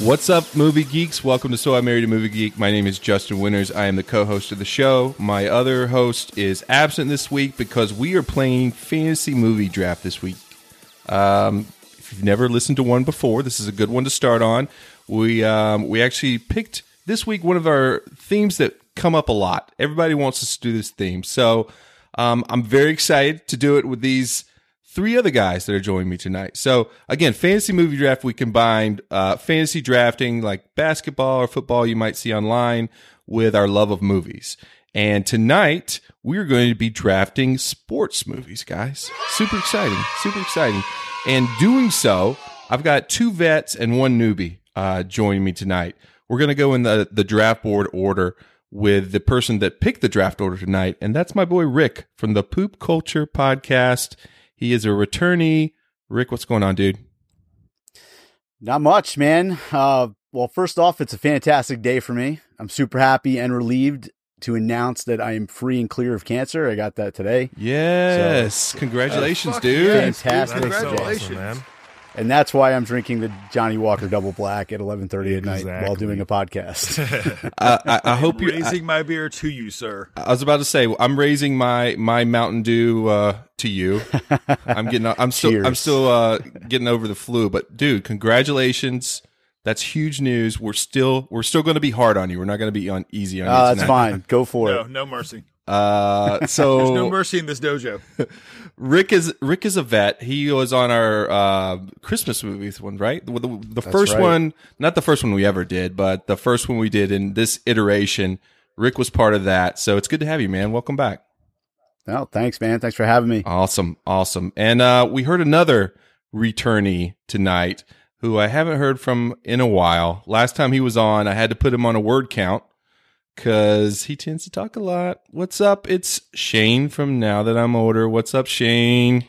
What's up, movie geeks? Welcome to So I Married a Movie Geek. My name is Justin Winters. I am the co host of the show. My other host is absent this week because we are playing fantasy movie draft this week. Um, if you've never listened to one before, this is a good one to start on. We, um, we actually picked this week one of our themes that come up a lot. Everybody wants us to do this theme. So um, I'm very excited to do it with these three other guys that are joining me tonight. So again, fantasy movie draft, we combined uh, fantasy drafting like basketball or football you might see online with our love of movies. And tonight we're going to be drafting sports movies, guys. Super exciting, super exciting. And doing so, I've got two vets and one newbie uh, joining me tonight. We're going to go in the, the draft board order with the person that picked the draft order tonight, and that's my boy Rick from the Poop Culture Podcast. He is a returnee. Rick, what's going on, dude? Not much, man. Uh, well, first off, it's a fantastic day for me. I'm super happy and relieved to announce that I am free and clear of cancer. I got that today. Yes. So, Congratulations, uh, dude. Fantastic. Congratulations, day. man. And that's why I'm drinking the Johnnie Walker Double Black at 11:30 at night while doing a podcast. Uh, I, I hope you. I, raising my beer to you, sir. I was about to say I'm raising my my Mountain Dew uh, to you. I'm getting. I'm still. I'm still uh, getting over the flu. But dude, congratulations. That's huge news. We're still. We're still going to be hard on you. We're not going to be on easy on you. Uh, that's fine. Go for No, it. no mercy. Uh, so There's no mercy in this dojo. Rick is Rick is a vet. He was on our uh, Christmas movies one, right? The, the, the first right. one, not the first one we ever did, but the first one we did in this iteration. Rick was part of that, so it's good to have you, man. Welcome back. No, thanks, man. Thanks for having me. Awesome, awesome. And uh, we heard another returnee tonight who I haven't heard from in a while. Last time he was on, I had to put him on a word count because he tends to talk a lot. What's up? It's Shane from Now That I'm Older. What's up, Shane?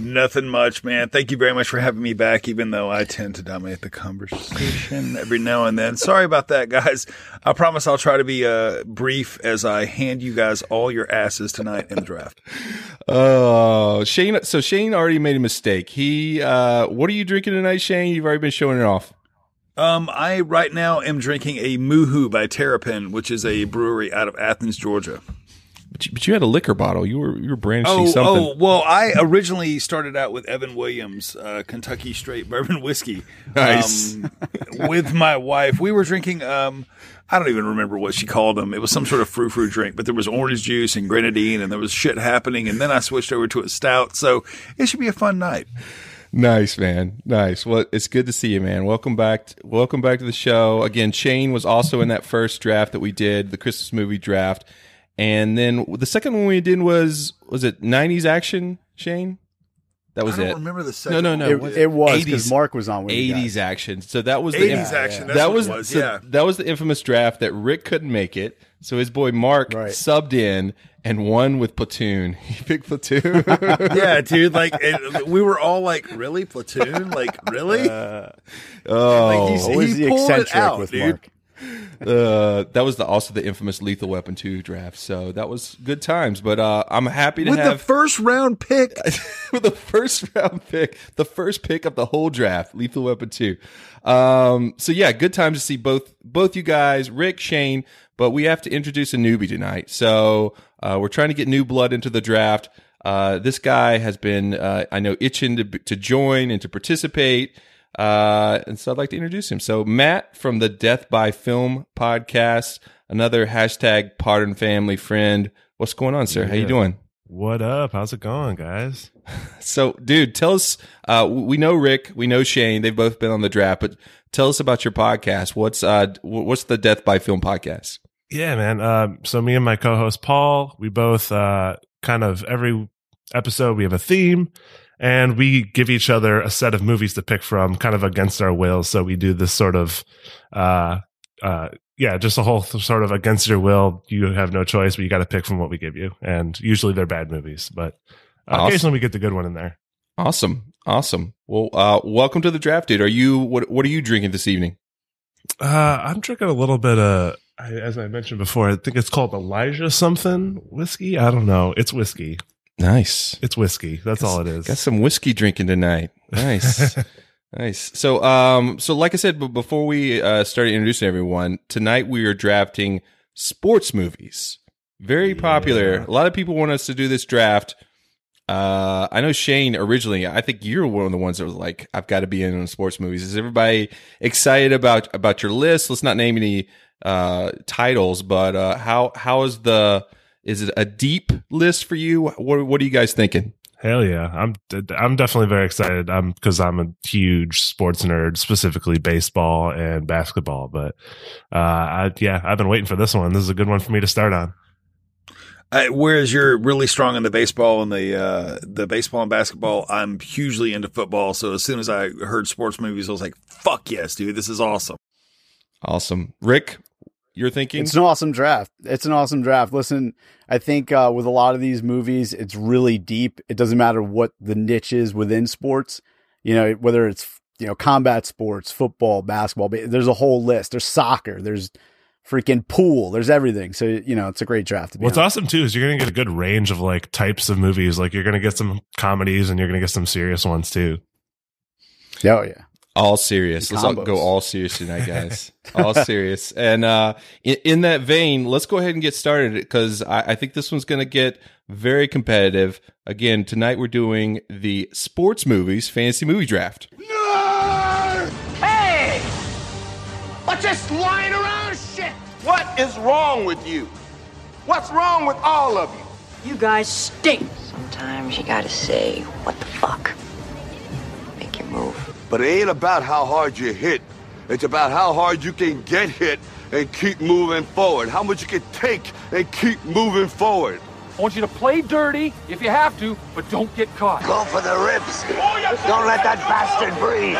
Nothing much, man. Thank you very much for having me back, even though I tend to dominate the conversation every now and then. Sorry about that, guys. I promise I'll try to be uh, brief as I hand you guys all your asses tonight in the draft. Oh, Shane. So Shane already made a mistake. He, uh, what are you drinking tonight, Shane? You've already been showing it off. Um, I right now am drinking a Moohoo by Terrapin, which is a brewery out of Athens, Georgia. But you, but you had a liquor bottle. You were, you were brandishing Oh, something. oh, well, I originally started out with Evan Williams, uh, Kentucky Straight Bourbon Whiskey. Nice. Um, with my wife. We were drinking, um, I don't even remember what she called them. It was some sort of frou frou drink, but there was orange juice and grenadine and there was shit happening. And then I switched over to a stout. So it should be a fun night. Nice, man. Nice. Well, it's good to see you, man. Welcome back. t- welcome back to the show. Again, Shane was also in that first draft that we did, the Christmas movie draft. And then the second one we did was was it 90s action, Shane? That was I don't it. remember the second No, no, no. It, it was because Mark was on with you guys. 80s action. So that was the 80s action. That's that what was, it was. so yeah. that was the infamous draft that Rick couldn't make it. So his boy Mark Right. subbed in and one with Platoon. He picked Platoon. yeah, dude. Like, and we were all like, really? Platoon? Like, really? oh, Like, he's- he the pulled it eccentric out, with dude. Mark. uh, that was the also the infamous Lethal Weapon two draft. So that was good times. But uh, I'm happy to With the have first round pick. with the first round pick, the first pick of the whole draft, Lethal Weapon two. Um, so yeah, good time to see both both you guys, Rick, Shane. But we have to introduce a newbie tonight. So uh, we're trying to get new blood into the draft. Uh, this guy has been, uh, I know, itching to to join and to participate. Uh, and so I'd like to introduce him. So Matt from the Death by Film podcast, another hashtag Podern Family friend. What's going on, sir? How you doing? What up? How's it going, guys? So, dude, tell us. Uh, we know Rick, we know Shane. They've both been on the draft, but tell us about your podcast. What's uh, what's the Death by Film podcast? Yeah, man. Um, so me and my co-host Paul, we both uh, kind of every episode we have a theme, and we give each other a set of movies to pick from, kind of against our will. So we do this sort of, uh, uh, yeah, just a whole sort of against your will. You have no choice, but you got to pick from what we give you, and usually they're bad movies, but uh, Awesome. occasionally we get the good one in there. Awesome, awesome. Well, uh, welcome to the draft, dude. Are you what? What are you drinking this evening? Uh, I'm drinking a little bit of, I, as I mentioned before, I think it's called Elijah something whiskey. I don't know. It's whiskey. Nice. It's whiskey. That's all it is. Got some whiskey drinking tonight. Nice. nice. So, um, so like I said, but before we uh, started introducing everyone, tonight we are drafting sports movies. Very popular. A lot of people want us to do this draft. Uh, I know Shane originally. I think you're one of the ones that was like, "I've got to be in on sports movies." Is everybody excited about about your list? Let's not name any uh, titles, but uh, how how is the is it a deep list for you? What what are you guys thinking? Hell yeah. I'm, I'm definitely very excited. I'm cause I'm a huge sports nerd, specifically baseball and basketball. But, uh, I, yeah, I've been waiting for this one. This is a good one for me to start on. I, whereas you're really strong in the baseball and the uh, the baseball and basketball, I'm hugely into football. So as soon as I heard sports movies, I was like, "Fuck yes, dude! This is awesome." Awesome. Rick, you're thinking? It's an awesome draft. It's an awesome draft. Listen, I think uh, with a lot of these movies, it's really deep. It doesn't matter what the niche is within sports. You know, whether it's you know combat sports, football, basketball. There's a whole list. There's soccer. There's freaking pool. There's everything. So you know, it's a great draft. What's honest. awesome too is you're going to get a good range of like types of movies. Like you're going to get some comedies and you're going to get some serious ones too. Oh yeah. All serious. Let's all go all serious tonight, guys. all serious. And uh, in, in that vein, let's go ahead and get started because I, I think this one's going to get very competitive. Again, tonight we're doing the sports movies fantasy movie draft. Hey! What's this lying around shit? What is wrong with you? What's wrong with all of you? You guys stink. Sometimes you gotta say, what the fuck? Make your move. But it ain't about how hard you hit. It's about how hard you can get hit and keep moving forward. How much you can take and keep moving forward. I want you to play dirty if you have to, but don't get caught. Go for the ribs. Don't let that bastard breathe.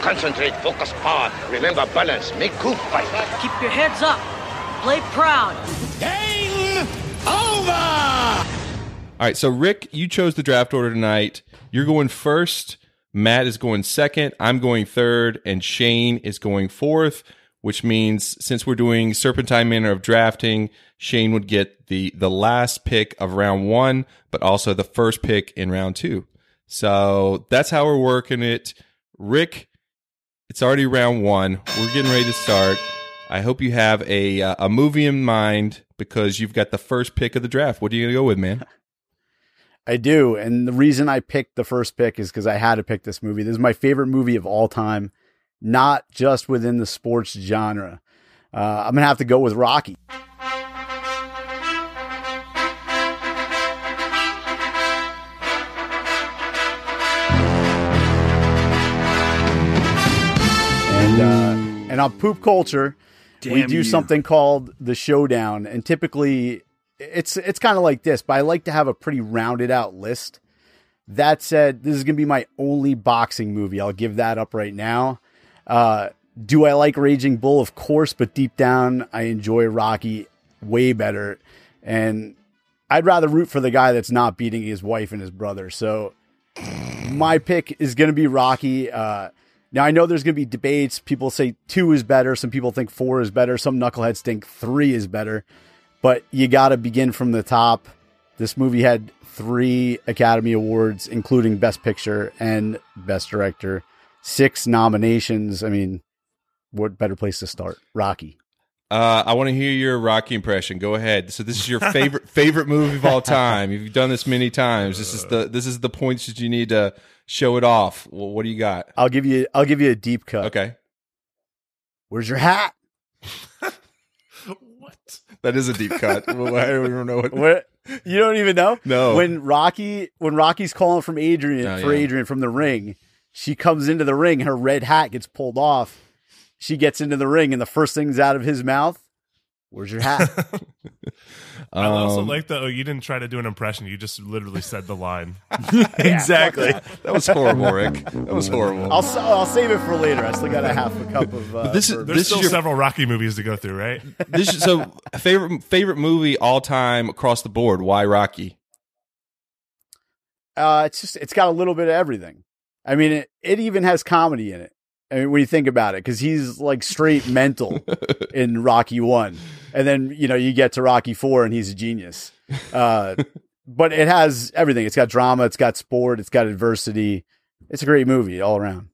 Concentrate, focus hard. Remember balance. Make cool fight. Keep your heads up. Play proud. Game over. All right, so Rick, you chose the draft order tonight. You're going first. Matt is going second. I'm going third, and Shane is going fourth. Which means since we're doing serpentine manner of drafting, Shane would get the the last pick of round one, but also the first pick in round two. So that's how we're working it. Rick, it's already round one. We're getting ready to start. I hope you have a uh, a movie in mind because you've got the first pick of the draft. What are you gonna go with, man? I do. And the reason I picked the first pick is because I had to pick this movie. This is my favorite movie of all time, not just within the sports genre. Uh, I'm going to have to go with Rocky. And, uh, and on poop culture, we do you. something called the showdown. And typically it's it's kind of like this, but I like to have a pretty rounded out list. That said, this is going to be my only boxing movie. I'll give that up right now. Uh, do I like Raging Bull? Of course, but deep down, I enjoy Rocky way better. And I'd rather root for the guy that's not beating his wife and his brother. So my pick is going to be Rocky. Uh, now I know there's going to be debates. People say two is better. Some people think four is better. Some knuckleheads think three is better. But you got to begin from the top. This movie had three Academy Awards, including Best Picture and Best Director. Six nominations. I mean, what better place to start? Rocky. Uh, I want to hear your Rocky impression. Go ahead. So this is your favorite favorite movie of all time. You've done this many times. This is the this is the points that you need to show it off. Well, what do you got? I'll give you. I'll give you a deep cut. Okay, Where's your hat? What? That is a deep cut. Well, I don't even know what. What? You don't even know? No. When Rocky, when Rocky's calling from Adrian Oh, for yeah. Adrian from the ring, she comes into the ring. Her red hat gets pulled off. She gets into the ring, and the first thing's out of his mouth. Where's your hat? I also Um, like the Oh, you didn't try to do an impression. You just literally said the line. exactly. that was horrible, Rick. That was horrible. I'll s- I'll save it for later. I still got a half a cup of. Uh, this is- There's This still your- several Rocky movies to go through, right? this is, so favorite favorite movie all time across the board. Why Rocky? Uh, it's just it's got a little bit of everything. I mean, it, it even has comedy in it. I mean, when you think about it, because he's like straight mental in Rocky One, and then you know you get to Rocky Four, and he's a genius. Uh, but it has everything. It's got drama. It's got sport. It's got adversity. It's a great movie all around.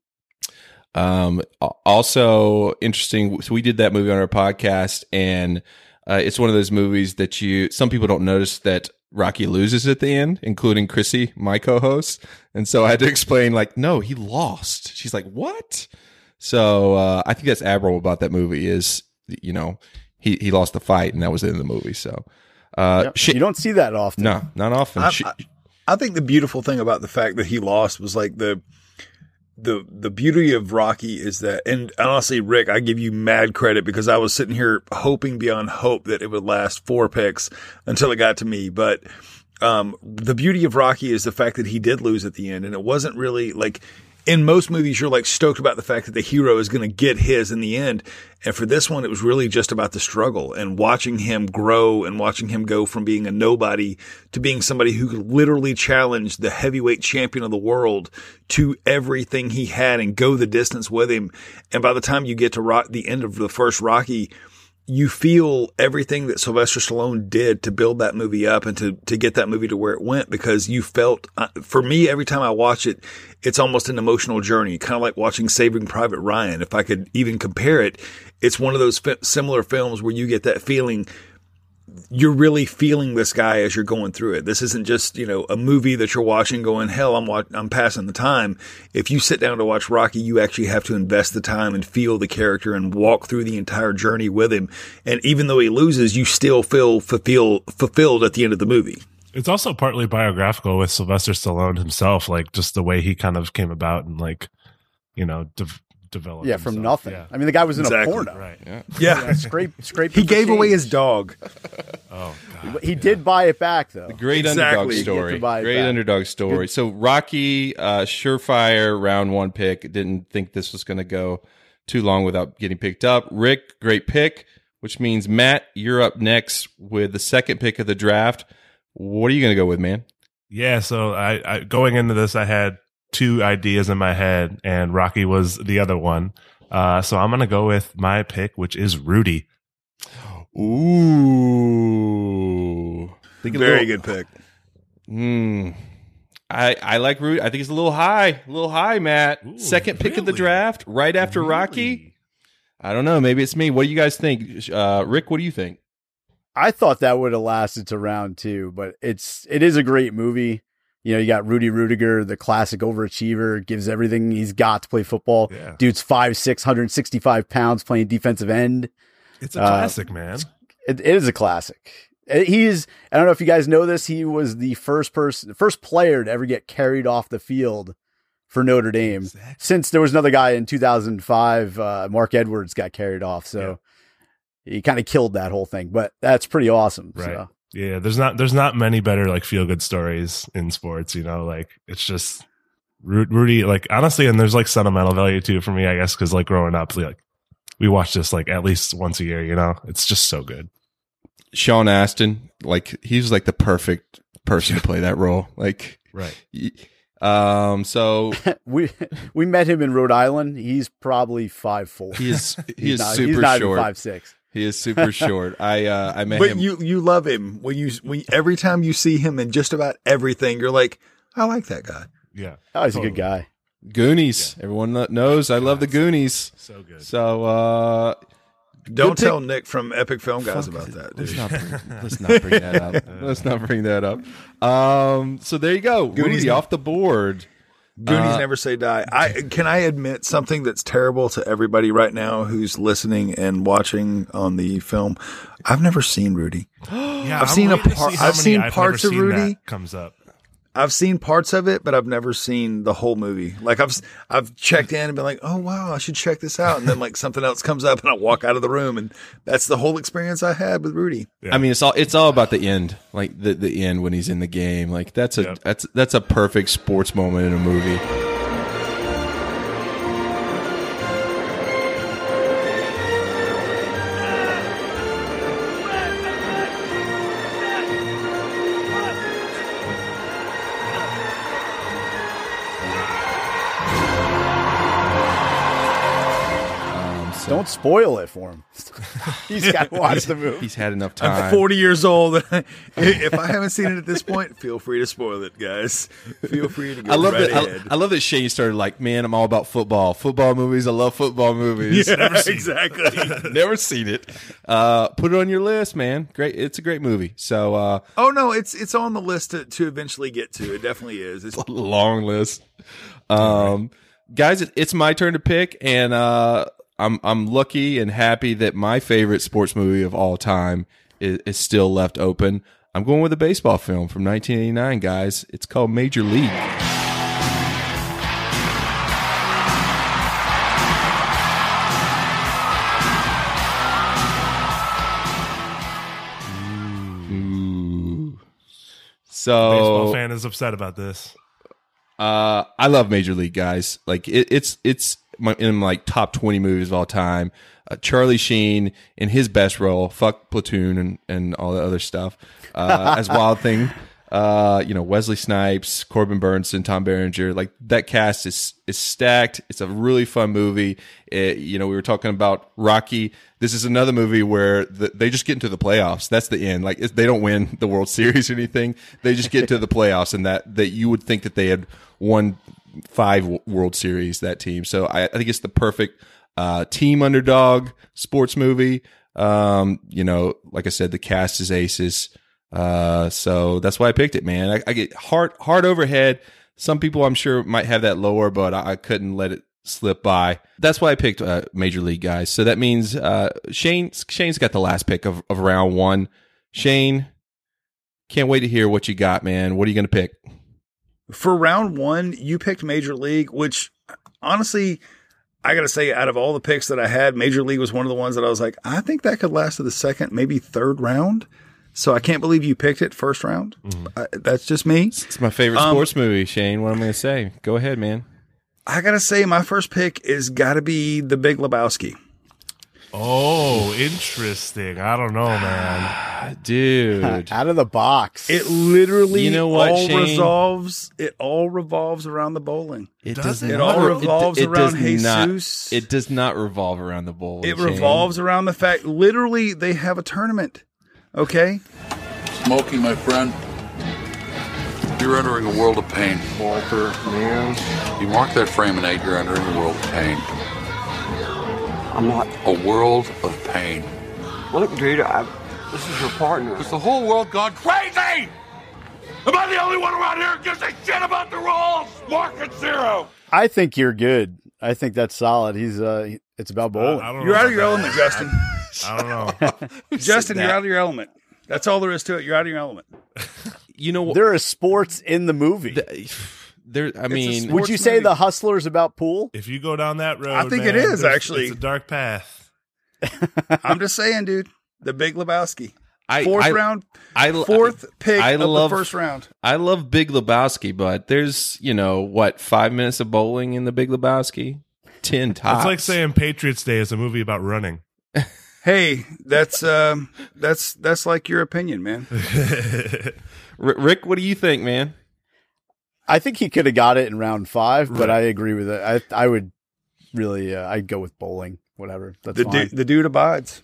Um, also interesting. So we did that movie on our podcast, and uh, it's one of those movies that you some people don't notice that Rocky loses at the end, including Chrissy, my co-host. And so I had to explain, like, no, he lost. She's like, what? So uh, I think that's admirable about that movie is, you know, he he lost the fight, and that was the end of the movie. So, uh, Yep. shit- You don't see that often. no, not often. I, Sh- I, I think the beautiful thing about the fact that he lost was like the the the beauty of Rocky is that, and honestly, Rick, I give you mad credit because I was sitting here hoping beyond hope that it would last four picks until it got to me. But um, the beauty of Rocky is the fact that he did lose at the end, and it wasn't really like in most movies you're like stoked about the fact that the hero is going to get his in the end. And for this one, it was really just about the struggle and watching him grow and watching him go from being a nobody to being somebody who could literally challenge the heavyweight champion of the world to everything he had and go the distance with him. And by the time you get to rock, the end of the first Rocky, you feel everything that Sylvester Stallone did to build that movie up and to, to get that movie to where it went because you felt, uh, for me, every time I watch it, it's almost an emotional journey, kind of like watching Saving Private Ryan. If I could even compare it, it's one of those similar films where you get that feeling you're really feeling this guy as you're going through it. This isn't just, you know, a movie that you're watching going, hell, I'm wa- I'm passing the time. If you sit down to watch Rocky, you actually have to invest the time and feel the character and walk through the entire journey with him. And even though he loses, you still feel fulfill, fulfilled at the end of the movie. It's also partly biographical with Sylvester Stallone himself, like just the way he kind of came about and like, you know, developed. Yeah, from himself. nothing. Yeah. I mean, the guy was in Exactly. a porno. Right. yeah. Yeah. Scrape, scrape. He gave away his dog. Oh God. He did buy it back though. Great Exactly. underdog story. to buy it Great back. underdog story. So Rocky, uh, surefire round one pick. Didn't think this was going to go too long without getting picked up. Rick, great pick, which means Matt, you're up next with the second pick of the draft. What are you going to go with, man? Yeah, so I, I going into this, I had two ideas in my head, and Rocky was the other one. Uh, so I'm gonna go with my pick, which is Rudy. Ooh, think Very little- good pick. Hmm. I I like Rudy. I think it's a little high, a little high, Matt. Ooh, Second pick of the draft, right after Rocky. I don't know. Maybe it's me. What do you guys think, uh, Rick? What do you think? I thought that would have lasted to round two, but it's it is a great movie. You know, you got Rudy Ruettiger, the classic overachiever, gives everything he's got to play football. Yeah. Dude's 5'6", 165 pounds playing defensive end. It's a Uh, classic, man. It, it is a classic. Uh, He's I don't know if you guys know this, he was the first person the first player to ever get carried off the field for Notre Dame. Exactly. Since there was another guy in 2005, uh, Mark Edwards got carried off, so he kind of killed that whole thing. But that's pretty awesome. Right. So. Yeah, there's not there's not many better like feel good stories in sports. You know, like it's just Ru- Rudy. Like honestly, and there's like sentimental value too for me, I guess, because like growing up, like we watch this like at least once a year. You know, it's just so good. Sean Astin, like he's like the perfect person to play that role. Like, Right. y- um, so we we met him in Rhode Island. He's probably five four. he is he He's is not, super he's not short. five six. He is super short. I uh, I met But him. you, you love him when you, when every time you see him in just about everything, you're like, I like that guy. Yeah. Oh, he's a good guy. Goonies. Everyone kno- knows I love the Goonies. So good. So uh, Don't Good pick. tell Nick from Epic Film Guys about it. that, Let's not, bring, let's not bring that up. Let's not bring that up. Um, so there you go. Goonies Rudy off the board. Goonies Uh, never say die. I can I admit something that's terrible to everybody right now who's listening and watching on the film. I've never seen Rudy. Yeah, I've I'm seen a waiting to par- see I've seen never parts of Rudy. comes up. I've seen parts of it, but I've never seen the whole movie. Like I've I've checked in and been like, oh wow, I should check this out, and then like something else comes up, and I walk out of the room, and that's the whole experience I had with Rudy. I mean, it's all it's all about the end, like the the end when he's in the game. Like that's a that's that's a perfect sports moment in a movie. Don't spoil it for him. He's got to watch the movie. He's had enough I'm time. 40 years old. if I haven't seen it at this point, feel free to spoil it, guys. Feel free to go I love right that. ahead. I, I love that Shane started like, man, I'm all about football. Football movies. I love football movies. Yeah, Never seen it. exactly. Never seen it. Uh, put it on your list, man. Great. It's a great movie. So uh, oh no, it's it's on the list to, to eventually get to. It definitely is. It's a long list. Um, guys, it, it's my turn to pick, and uh, I'm I'm lucky and happy that my favorite sports movie of all time is, is still left open. I'm going with a baseball film from 1989, guys. It's called Major League. Ooh. So Baseball fan is upset about this. uh, I love Major League guys. Like it, it's it's my, in my like top twenty movies of all time. Uh, Charlie Sheen in his best role, fuck Platoon and and all the other stuff uh, as Wild Thing. Uh, you know Wesley Snipes, Corbin Bernsen, Tom Berenger. Like that cast is is stacked. It's a really fun movie. It, you know we were talking about Rocky. This is another movie where the, they just get into the playoffs. That's the end. Like they don't win the World Series or anything. They just get to the playoffs, and that that you would think that they had won five World Series. That team. So I, I think it's the perfect uh, team underdog sports movie. Um, you know, like I said, the cast is aces. Uh, so that's why I picked it, man. I, I get hard, hard overhead. Some people I'm sure might have that lower, but I, I couldn't let it slip by. That's why I picked uh, Major League guys. So that means uh, Shane Shane's got the last pick of, of round one. Shane, can't wait to hear what you got, man. What are you going to pick? For round one, you picked Major League, which honestly, I got to say, out of all the picks that I had, Major League was one of the ones that I was like, I think that could last to the second, maybe third round. So I can't believe you picked it first round. I, that's just me. It's my favorite Um, sports movie, Shane. What am I going to say? Go ahead, man. I got to say, my first pick is got to be The Big Lebowski. Oh, interesting. I don't know, man. Dude. Out of the box. It literally You know what, all Shane? resolves. It all revolves around the bowling. It Does does it? It not. all revolves it around does not- Jesus. it does not revolve around the bowl. It Shane. revolves around the fact. Literally, they have a tournament. Okay, Smokey, my friend, you're entering a world of pain. Walter, man. You mark that frame and eight, you're entering a world of pain. I'm not. A world of pain. Look, dude, I, this is your partner. Is the whole world gone crazy? Am I the only one around here who gives a shit about the rules? Market zero. I think you're good. I think that's solid. He's uh, it's about bowling. I don't you're out of your that. element, Justin. I don't know. Justin, you're out of your element. That's all there is to it. You're out of your element. You know what? there is sports in the movie. There, I mean, Would you sports say movie. the Hustlers about pool? If you go down that road, I think it man, is, there's- actually. It's a dark path. I'm just saying, dude. The Big Lebowski. I, Fourth I, round, I, fourth pick I of love- the first round. I love Big Lebowski, but there's you know what five minutes of bowling in the Big Lebowski, ten tops. It's like saying Patriots Day is a movie about running. Hey, that's um, that's that's like your opinion, man. Rick, what do you think, man? I think he could have got it in round five, but I agree with it. I I would really uh, I'd go with bowling. Whatever. That's The fine. du- the dude abides.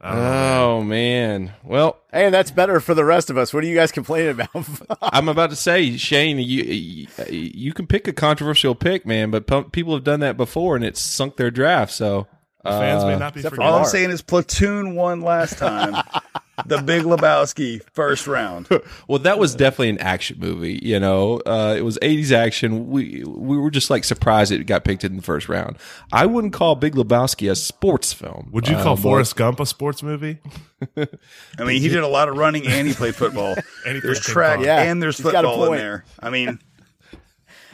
Oh man. Well, hey, that's better for the rest of us. What are you guys complaining about? I'm about to say, Shane, you you, you can pick a controversial pick, man, but p- people have done that before and it's sunk their draft. So The fans may uh, not be for. All I'm saying is Platoon won last time. The Big Lebowski, first round. well, that was definitely an action movie. You know, uh, it was '80s action. We we were just like surprised it got picked in the first round. I wouldn't call Big Lebowski a sports film. Would you call Um, Forrest Gump a sports movie? I mean, he did a lot of running and he played football. And he there's played track. Yeah, and there's he's got a football in there. I mean,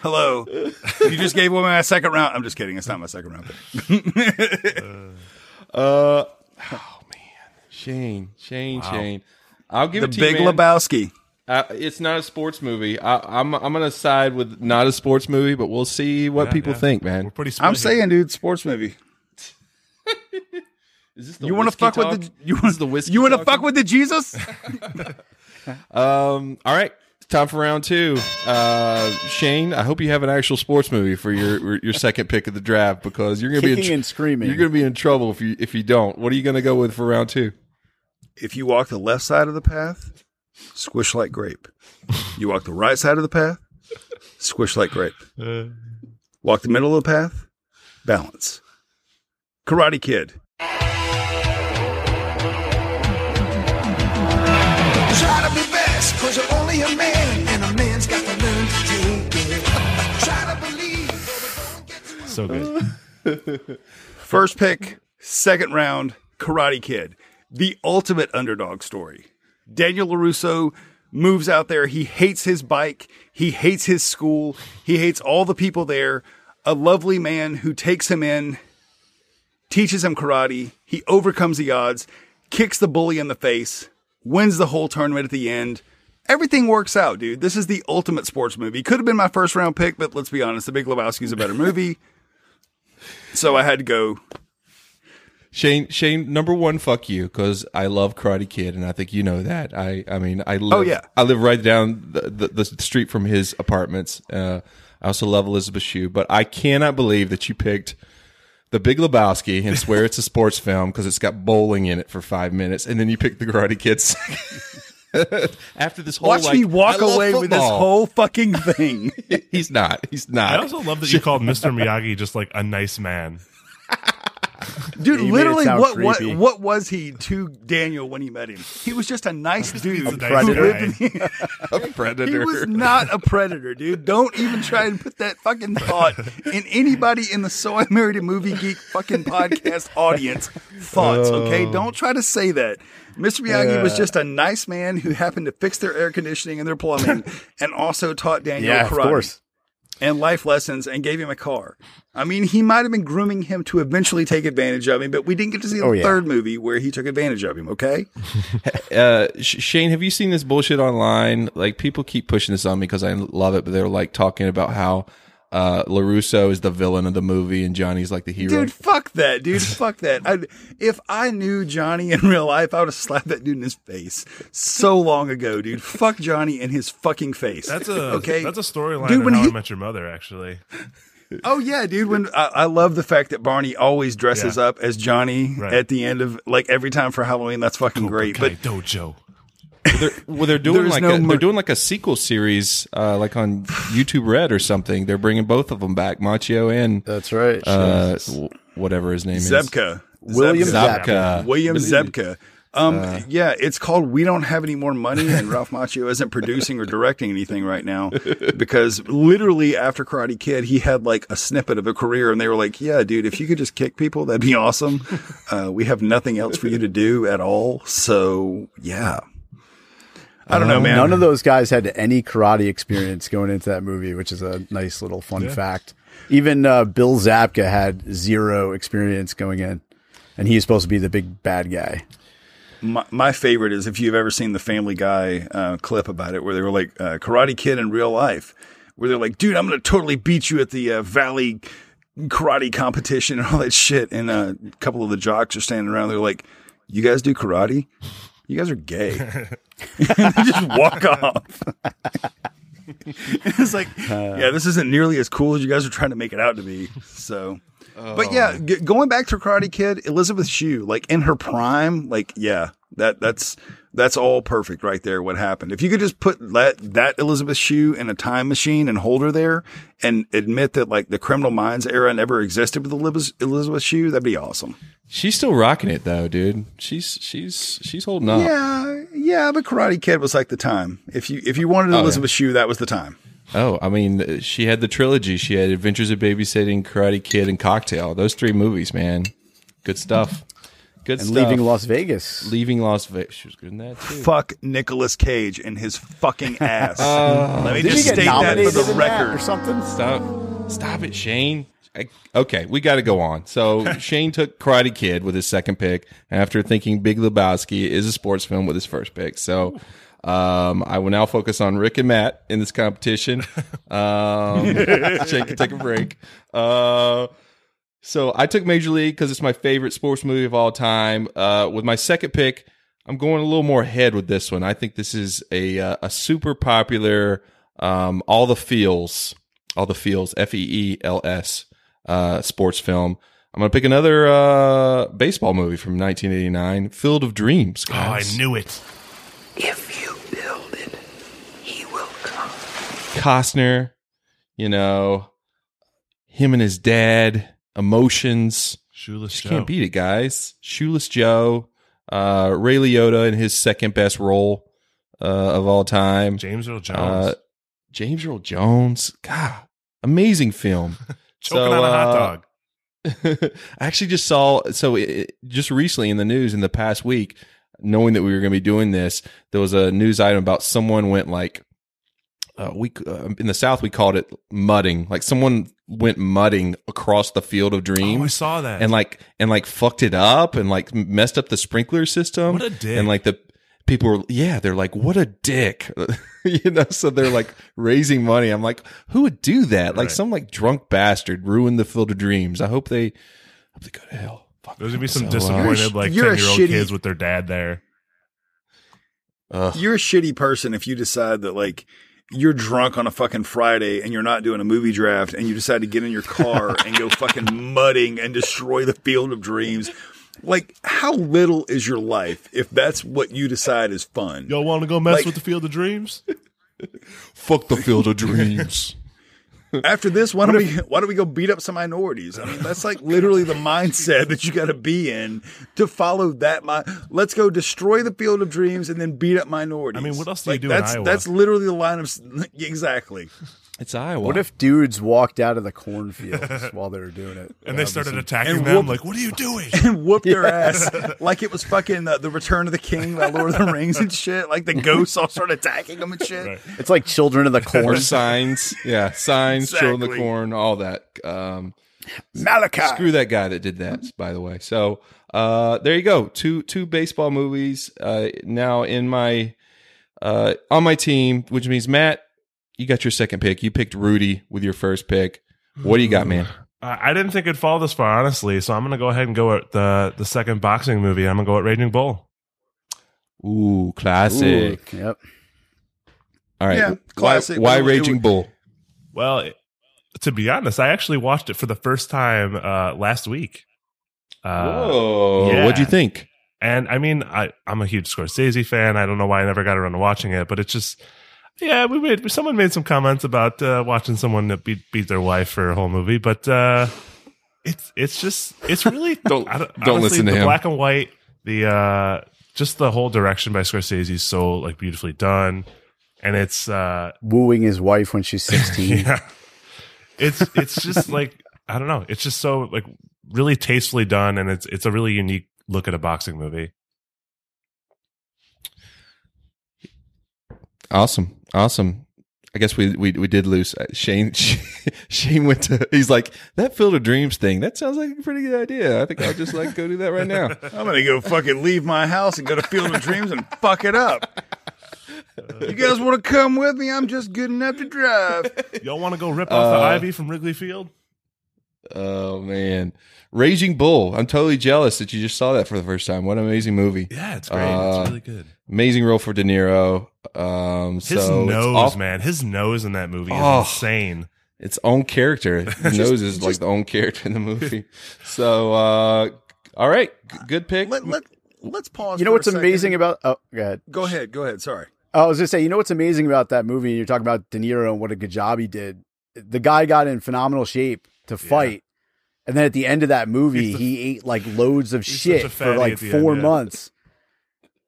hello. you just gave away my second round. I'm just kidding. It's not my second round pick. Uh, man, Shane, Shane, Shane. I'll give the it to Big you, man. Lebowski. Uh, it's not a sports movie. I, I'm I'm gonna side with not a sports movie, but we'll see what Yeah, people yeah. think, We're man. pretty. I'm here. saying, dude, sports movie. Is this the You want to fuck talk? with the you want the whiskey You want to fuck with the Jesus? Um. All right. Time for round two. Uh, Shane, I hope you have an actual sports movie for your your second pick of the draft because you're gonna be in Kicking and screaming. You're gonna be in trouble if you if you don't. What are you gonna go with for round two? If you walk the left side of the path, squish like grape. You walk the right side of the path, squish like grape. Uh. Walk the middle of the path, balance. Karate Kid. Try to be best, cause you're only a man, and a man's got to learn to take it. Try to believe. So good. First pick, second round, Karate Kid. The ultimate underdog story. Daniel LaRusso moves out there. He hates his bike. He hates his school. He hates all the people there. A lovely man who takes him in, teaches him karate. He overcomes the odds, kicks the bully in the face, wins the whole tournament at the end. Everything works out, dude. This is the ultimate sports movie. Could have been my first round pick, but let's be honest, The Big Lebowski is a better movie. So I had to go Shane, Shane, number one, fuck you, because I love Karate Kid, and I think you know that. I, I mean, I live, Oh, yeah. I live right down the, the, the street from his apartments. Uh, I also love Elizabeth Shue, but I cannot believe that you picked the Big Lebowski and swear it's a sports film because it's got bowling in it for five minutes, and then you picked the Karate Kids. After this whole, Watch like, me walk I love away with this whole fucking thing. He's not. He's not. I also love that you called Mr. Miyagi just like a nice man. Dude, Yeah, you literally, what, what what was he to Daniel when he met him? He was just a nice dude. a who nice lived guy. in- a he was not a predator, dude. Don't even try and put that fucking thought in anybody in the So I Married a Movie Geek fucking podcast audience thoughts, okay? Oh. Don't try to say that. Mr. Miyagi was just a nice man who happened to fix their air conditioning and their plumbing and also taught Daniel Yeah, of karate. course. And life lessons and gave him a car. I mean, he might have been grooming him to eventually take advantage of him, but we didn't get to see the Oh, yeah. third movie where he took advantage of him, okay? uh, Shane, have you seen this bullshit online? Like people keep pushing this on me because I love it, but they're like talking about how uh, Larusso is the villain of the movie and Johnny's like the hero. Dude, fuck that, dude. fuck that. I, if I knew Johnny in real life, I would have slapped that dude in his face so long ago, dude. Fuck Johnny in his fucking face. That's a okay. That's a storyline Dude, in when How he- I Met Your Mother, actually. Oh yeah, dude. When I, I love the fact that Barney always dresses Yeah. up as Johnny Right. at the end of like every time for Halloween. That's fucking great. Kai But Dojo. They're, well, they're doing like no a, mer- they're doing like a sequel series, uh, like on YouTube Red or something. They're bringing both of them back, Macchio and That's right. uh, w- whatever his name is. Zebka. William Zebka. Zabka. William Believe- Zebka. Um, yeah, it's called We Don't Have Any More Money, and Ralph Macchio isn't producing or directing anything right now because literally after Karate Kid, he had like a snippet of a career, and they were like, "Yeah, dude, if you could just kick people, that'd be awesome. Uh, we have nothing else for you to do at all, so yeah." I don't know, man. None of those guys had any karate experience going into that movie, which is a nice little fun fact. Even uh, Bill Zabka had zero experience going in, and he's supposed to be the big bad guy. My, my favorite is if you've ever seen the Family Guy uh, clip about it, where they were like uh, Karate Kid in real life, where they're like, "Dude, I'm going to totally beat you at the uh, Valley karate competition and all that shit." And uh, a couple of the jocks are standing around. They're like, "You guys do karate? You guys are gay." and just walk off. it's like, uh. yeah, this isn't nearly as cool as you guys are trying to make it out to be. So, but yeah, oh. g- going back to Karate Kid, Elizabeth Shue, like in her prime, like yeah, that that's that's all perfect right there. What happened? If you could just put that that Elizabeth Shue in a time machine and hold her there, and admit that like the Criminal Minds era never existed with Eliz- Elizabeth Shue, that'd be awesome. She's still rocking it though, dude. She's she's she's holding up. Yeah, yeah, but Karate Kid was like the time. If you if you wanted Oh, yeah. Elizabeth Shue, that was the time. Oh, I mean, she had the trilogy. She had Adventures of Babysitting, Karate Kid, and Cocktail. Those three movies, man. Good stuff. Good And stuff. leaving Las Vegas. Leaving Las Vegas. She was good in that too. Fuck Nicolas Cage and his fucking ass. Oh. Let me just state that for the record or something? Stop, stop it, Shane. I, okay, we got to go on. So Shane took Karate Kid with his second pick after thinking Big Lebowski is a sports film with his first pick. So um, I will now focus on Rick and Matt in this competition. Um, Shane can take a break. Uh, so I took Major League because it's my favorite sports movie of all time. Uh, with my second pick, I'm going a little more ahead with this one. I think this is a uh, a super popular, um, all the feels, all the feels, F E E L S, uh, sports film. I'm gonna pick another uh, baseball movie from 1989, Field of Dreams. Oh, I knew it. If you build it, he will come. Costner, you know, him and his dad, emotions. Shoeless Just Joe. can't beat it, guys. Shoeless Joe, uh, Ray Liotta in his second best role uh, of all time. James Earl Jones. Uh, James Earl Jones. God, amazing film. Choking on a hot uh, dog. I actually just saw so it, just recently in the news in the past week, knowing that we were going to be doing this, there was a news item about someone went like uh, we uh, in the South we called it mudding, like someone went mudding across the field of dreams. Oh, I saw that. and like and like fucked it up and like messed up the sprinkler system. What a dick. And like the people were yeah, they're like what a dick, you know. So they're like raising money. I'm like, who would do that? Like Right. some like drunk bastard ruined the field of dreams. I hope they hope they go to hell. Fuck. There's gonna be some So, disappointed like you're ten year old shitty- kids with their dad there. Ugh. You're a shitty person if you decide that like you're drunk on a fucking Friday and you're not doing a movie draft and you decide to get in your car and go fucking mudding and destroy the field of dreams. Like, how little is your life if that's what you decide is fun? Y'all want to go mess Like- with the Field of Dreams? Fuck the field of dreams. After this, why don't we why don't we go beat up some minorities? I mean, that's like literally the mindset that you got to be in to follow that. Mi- Let's go destroy the field of dreams and then beat up minorities. I mean, what else do you Like, do in that's? That's literally the line of exactly. It's Iowa. What if dudes walked out of the cornfields while they were doing it? And they started attacking And them. whoop- like, what are you doing? and whoop their ass like it was fucking uh, the Return of the King, by Lord of the Rings and shit. Like the ghosts all start attacking them and shit. Right. It's like children of the corn. signs? Yeah, signs, children of the corn, all that. Um, Malachi. Screw that guy that did that, by the way. So uh, there you go. Two two baseball movies uh, now in my uh, on my team, which means Matt, you got your second pick. You picked Rudy with your first pick. What do you got, man? I I didn't think it'd fall this far, honestly. So I'm gonna go ahead and go at the the second boxing movie. I'm gonna go at Raging Bull. Ooh, classic. Ooh, yep. All right. Yeah, classic. Why, It- it- Raging Bull? Well, it- to be honest, I actually watched it for the first time uh, last week. Uh, Whoa. yeah. What'd you think? And I mean, I, I'm a huge Scorsese fan. I don't know why I never got around to watching it, but it's just, yeah, we made someone made some comments about uh, watching someone that beat beat their wife for a whole movie, but uh, it's it's just it's really Don't- I don't honestly, listen to the him. Black and white, the uh, just the whole direction by Scorsese is so like beautifully done, and it's uh, Wooing his wife when she's 16. yeah. It's it's just like I don't know. It's just so like really tastefully done, and it's it's a really unique look at a boxing movie. Awesome. Awesome. I guess we we, we did lose Uh, Shane. Shane went to. He's like that Field of Dreams thing. That sounds like a pretty good idea. I think I'll just like go do that right now. I'm gonna go fucking leave my house and go to Field of Dreams and fuck it up. You guys want to come with me? I'm just good enough to drive. Y'all want to go rip off the Uh, ivy from Wrigley Field? Oh man, Raging Bull. I'm totally jealous that you just saw that for the first time. What an amazing movie. Yeah, it's great. Uh, it's really good. Amazing role for De Niro. Um, His so nose, off- man, his nose in that movie is Oh. insane. its own character. The nose is like the own character in the movie. So, uh, all right, G- good pick. Let, let, let's pause. You know for what's second. amazing about? Oh, go ahead. Go ahead. Go ahead. Sorry. I was gonna say, you know what's amazing about that movie? You're talking about De Niro and what a good job he did. The guy got in phenomenal shape to fight, and then at the end of that movie, the- he ate like loads of shit for like four end, yeah. months.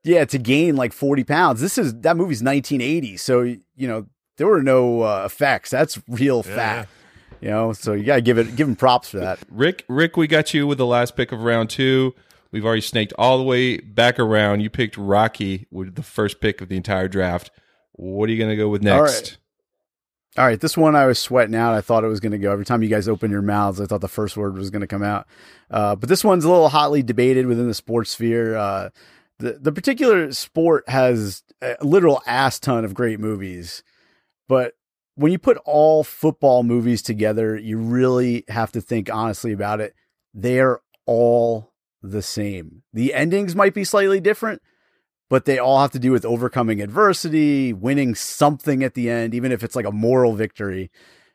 Yeah, to gain like forty pounds. This is that movie's 1980, so you know there were no uh, effects. That's real Yeah, fat. You know, so you gotta give it give him props for that. Rick, Rick, we got you with the last pick of round two. We've already snaked all the way back around. You picked Rocky with the first pick of the entire draft. What are you going to go with All next? All right, this one I was sweating out. I thought it was going to go. Every time you guys open your mouths, I thought the first word was going to come out. Uh, but this one's a little hotly debated within the sports sphere. Uh, the the particular sport has a literal ass ton of great movies, but when you put all football movies together, you really have to think honestly about it. They are all the same. The endings might be slightly different, but they all have to do with overcoming adversity, winning something at the end, even if it's like a moral victory.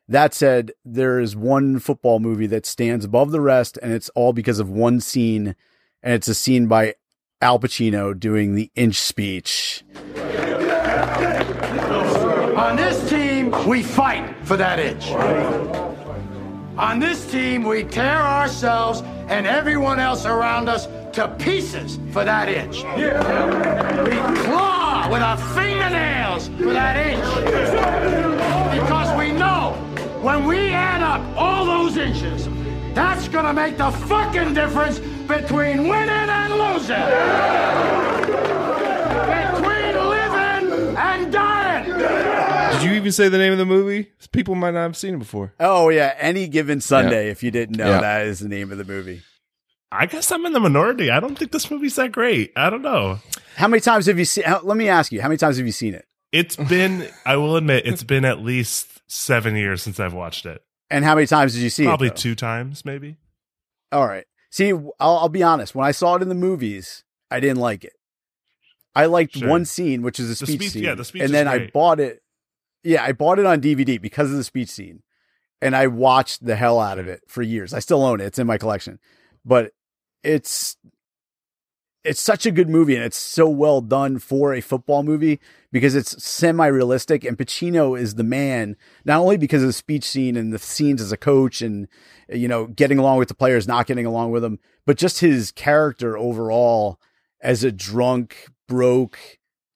That said, there is one football movie that stands above the rest, and it's all because of one scene, and it's a scene by Al Pacino doing the inch speech. On this team, we fight for that inch. On this team, we tear ourselves and everyone else around us to pieces for that inch. We claw with our fingernails for that inch. Because we know when we add up all those inches, that's gonna make the fucking difference between winning and losing. Between living and dying. Did you even say the name of the movie? People might not have seen it before. Oh yeah, any given Sunday. If you didn't know, Yeah. that is the name of the movie. I guess I'm in the minority. I don't think this movie's that great. I don't know. How many times have you seen? Let me ask you, how many times have you seen it? It's been, I will admit, it's been at least seven years since I've watched it. And how many times did you see Probably it? though? two times, maybe. All right. See, I'll, I'll be honest. When I saw it in the movies, I didn't like it. I liked Sure. one scene, which is a The speech, speech- scene. yeah, the speech and then I bought it. Yeah, I bought it on DVD because of the speech scene, and I watched the hell out of it for years. I still own it; it's in my collection. But it's it's such a good movie, and it's so well done for a football movie because it's semi-realistic, and Pacino is the man. Not only because of the speech scene and the scenes as a coach, and you know getting along with the players, not getting along with them, but just his character overall as a drunk, broke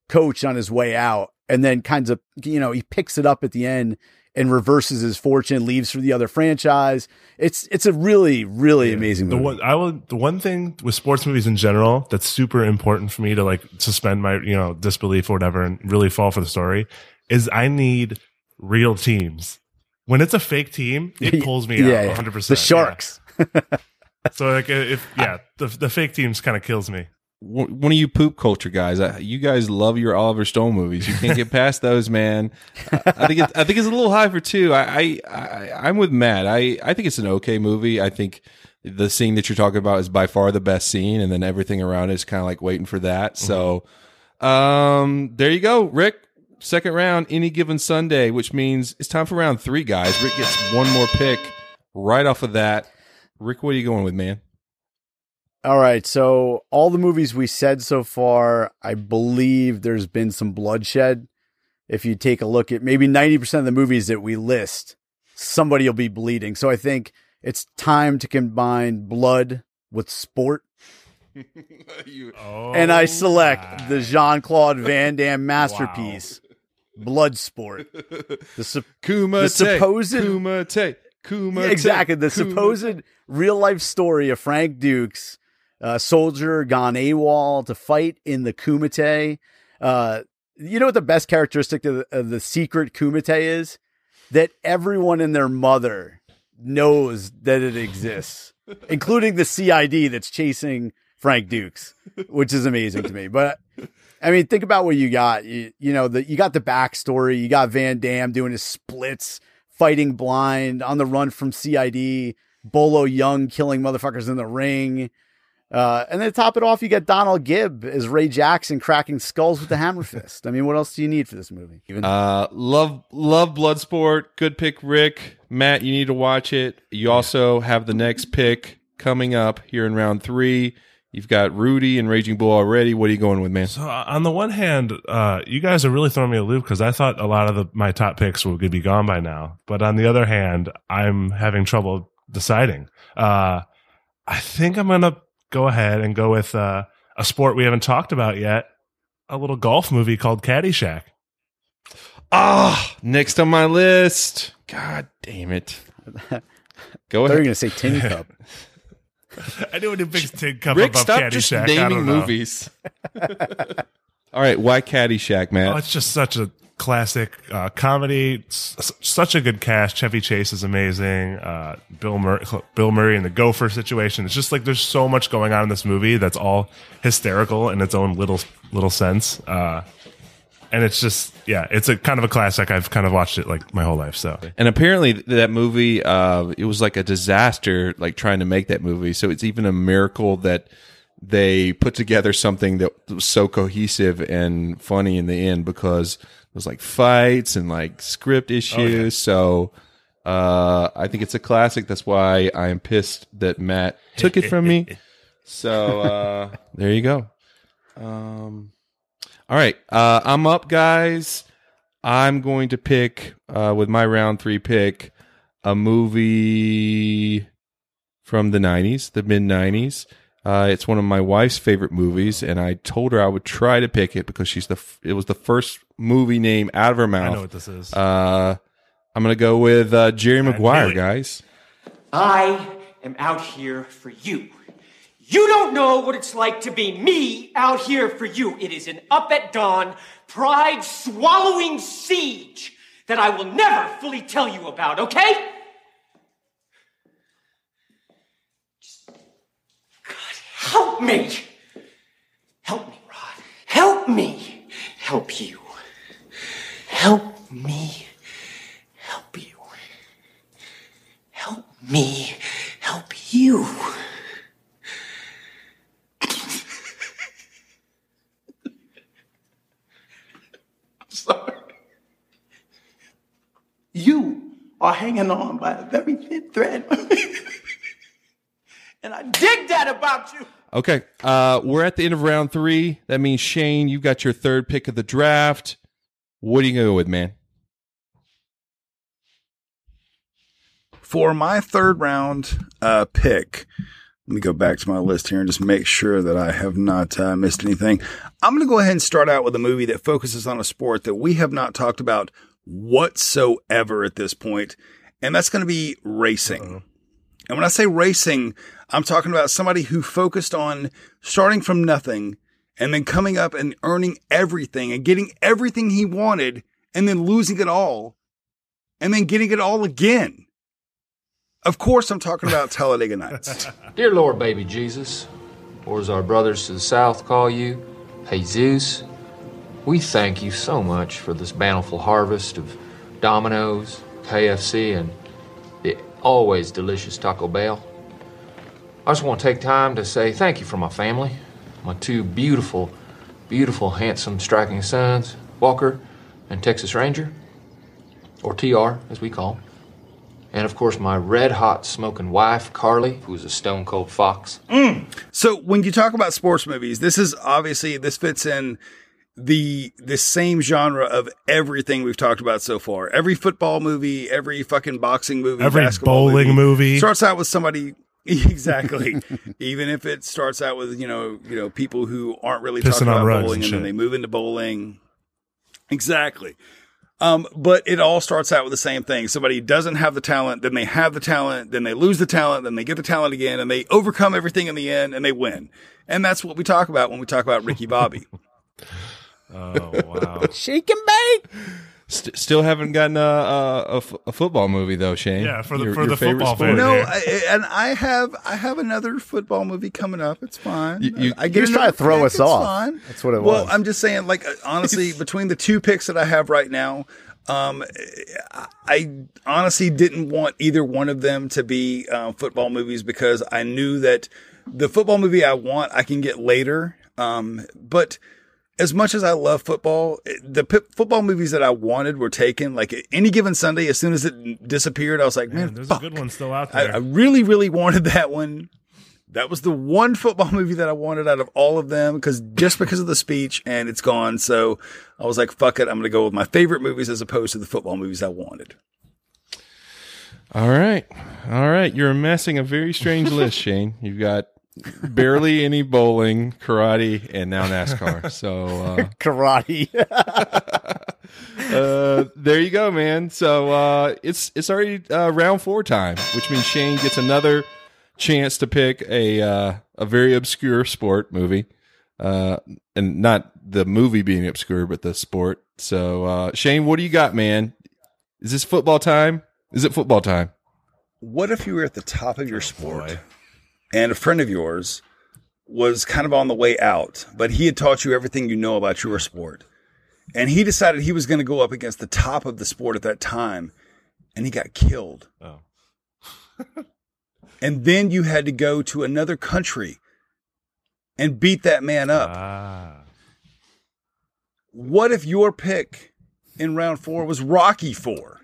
coach on his way out, and then kinds of you know he picks it up at the end and reverses his fortune, leaves for the other franchise. It's it's a really really amazing The movie. one I will the one thing with sports movies in general that's super important for me to like suspend my you know disbelief or whatever and really fall for the story is I need real teams. When it's a fake team, it pulls me Yeah, out yeah. 100. percent The Sharks. So like if yeah, the the fake teams kind of kills me. One of you poop culture guys, you guys love your Oliver Stone movies. You can't get past those, man. I think it, I think it's a little high for two. I, I, I I'm with Matt. I I think it's an okay movie. I think the scene that you're talking about is by far the best scene, and then everything around it is kind of like waiting for that. So, um, there you go, Rick. Second round, any given Sunday, which means it's time for round three, guys. Rick gets one more pick right off of that. Rick, what are you going with, man? All right, so all the movies we said so far, I believe there's been some bloodshed. If you take a look at maybe 90% of the movies that we list, somebody will be bleeding. So I think it's time to combine blood with sport. Oh, and I select the oh Jean Claude Van Damme masterpiece, Bloodsport. The, sup- Kumite, the supposed Kumite, Kumite, Yeah, exactly the Kumite. supposed real life story of Frank Dux, a soldier gone AWOL to fight in the Kumite. Uh, you know what the best characteristic of the, of the secret Kumite is? That everyone and their mother knows that it exists, including the CID that's chasing Frank Dux, which is amazing to me. But I mean, think about what you got. You, you know, the, you got the backstory. You got Van Damme doing his splits, fighting blind, on the run from CID. Bolo Yeung killing motherfuckers in the ring. Uh, and then to top it off, you get Donald Gibb as Ray Jackson cracking skulls with the hammer fist. I mean, what else do you need for this movie? Even Uh, love love Bloodsport. Good pick, Rick. Matt, you need to watch it. You also have the next pick coming up here in round three. You've got Rudy and Raging Bull already. What are you going with, man? So uh, on the one hand, uh, you guys are really throwing me a loop because I thought a lot of the, my top picks were going to be gone by now. But on the other hand, I'm having trouble deciding. Uh, I think I'm going to go ahead and go with uh, a sport we haven't talked about yet. A little golf movie called Caddyshack. Ah, next on my list. God damn it. Go I thought you were ahead. going to say Tin Cup. I knew it picks Tin Cup Rick, above stop Caddyshack. just I naming don't know. movies. All right, why Caddyshack, Matt? Oh, it's just such a classic uh, comedy. S- such a good cast. Chevy Chase is amazing. Uh, Bill Murray, Bill Murray in the Gopher situation. It's just like there's so much going on in this movie that's all hysterical in its own little little sense. Uh, and it's just yeah, it's a kind of a classic. I've kind of watched it like my whole life. So And apparently that movie, uh, it was like a disaster, like trying to make that movie. So it's even a miracle that they put together something that was so cohesive and funny in the end because it was like fights and like script issues. So, uh, I think it's a classic. That's why I am pissed that Matt took it from me. So, uh, there you go. Um, all right. Uh, I'm up, guys. I'm going to pick uh, with my round three pick a movie from the '90s, the mid '90s. Uh, it's one of my wife's favorite movies, and I told her I would try to pick it because she's the. F- it was the first movie name out of her mouth. I know what this is. Uh, I'm gonna go with uh, Jerry Maguire, guys. I am out here for you. You don't know what it's like to be me out here for you. It is an up at dawn, pride swallowing siege that I will never fully tell you about, okay? Just- God, help me. Help me, Rod. Help me. Help you. Help me. Help you. Help me. Help you. sorry. You are hanging on by a very thin thread. and I dig that about you. Okay, uh, we're at the end of round three. That means Shane, you've got your third pick of the draft. What are you gonna go with, man? For my third round uh, pick, let me go back to my list here and just make sure that I have not uh, missed anything. I'm going to go ahead and start out with a movie that focuses on a sport that we have not talked about whatsoever at this point, and that's going to be racing. And when I say racing, I'm talking about somebody who focused on starting from nothing and then coming up and earning everything and getting everything he wanted and then losing it all and then getting it all again. Of course, I'm talking about Talladega Nights. Dear Lord, baby Jesus, or as our brothers to the south call you, Jesus, we thank you so much for this bountiful harvest of Domino's, KFC, and always delicious Taco Bell. I just want to take time to say thank you for my family, my two beautiful, beautiful, handsome, striking sons, Walker and Texas Ranger, or TR as we call him. And of course, my red hot smoking wife, Carly, who's a stone cold fox. Mm. So when you talk about sports movies, this is obviously this fits in the the same genre of everything we've talked about so far. Every football movie, every fucking boxing movie, Every basketball bowling movie. starts out with somebody exactly. Even if it starts out with you know you know people who aren't really Pissing talking on about bowling, and and, then they move into bowling. Exactly. Um, but it all starts out with the same thing. Somebody doesn't have the talent, then they have the talent, then they lose the talent, then they get the talent again, and they overcome everything in the end, and they win. And that's what we talk about when we talk about Ricky Bobby. Oh wow! Shake and bake. St- still haven't gotten a, a, a f- a football movie though, Shane. Yeah, for the- Your- for your the favorite football sport. fan. no. I, and I have I have another football movie coming up. It's fine. You- you- I He was another trying to throw pick, us off. Fine. That's what it Well, was. Well, I'm just saying, like uh, honestly, between the two picks that I have right now, Um, I honestly didn't want either one of them to be uh, football movies because I knew that the football movie I want I can get later. Um, but as much as I love football, the p- football movies that I wanted were taken. Like any given Sunday, as soon as it disappeared, I was like, man, Man, there's fuck. a good one still out I, there. I really, really wanted that one. That was the one football movie that I wanted out of all of them because just because of the speech and it's gone. So I was like, fuck it. I'm going to go with my favorite movies as opposed to the football movies I wanted. All right. All right. You're amassing a very strange list, Shane. You've got barely any bowling, karate, and now NASCAR. So, uh, karate. uh, there you go, man. So, uh, it's, it's already, uh, round four time, which means Shane gets another chance to pick a, uh, a very obscure sport movie. Uh, and not the movie being obscure, but the sport. So, uh, Shane, what do you got, man? Is this football time? Is it football time? What if you were at the top of your sport and a friend of yours was kind of on the way out, but he had taught you everything you know about your sport? And he decided he was going to go up against the top of the sport at that time, and he got killed. Oh. and then you had to go to another country and beat that man up. Ah. What if your pick in round four was Rocky Four?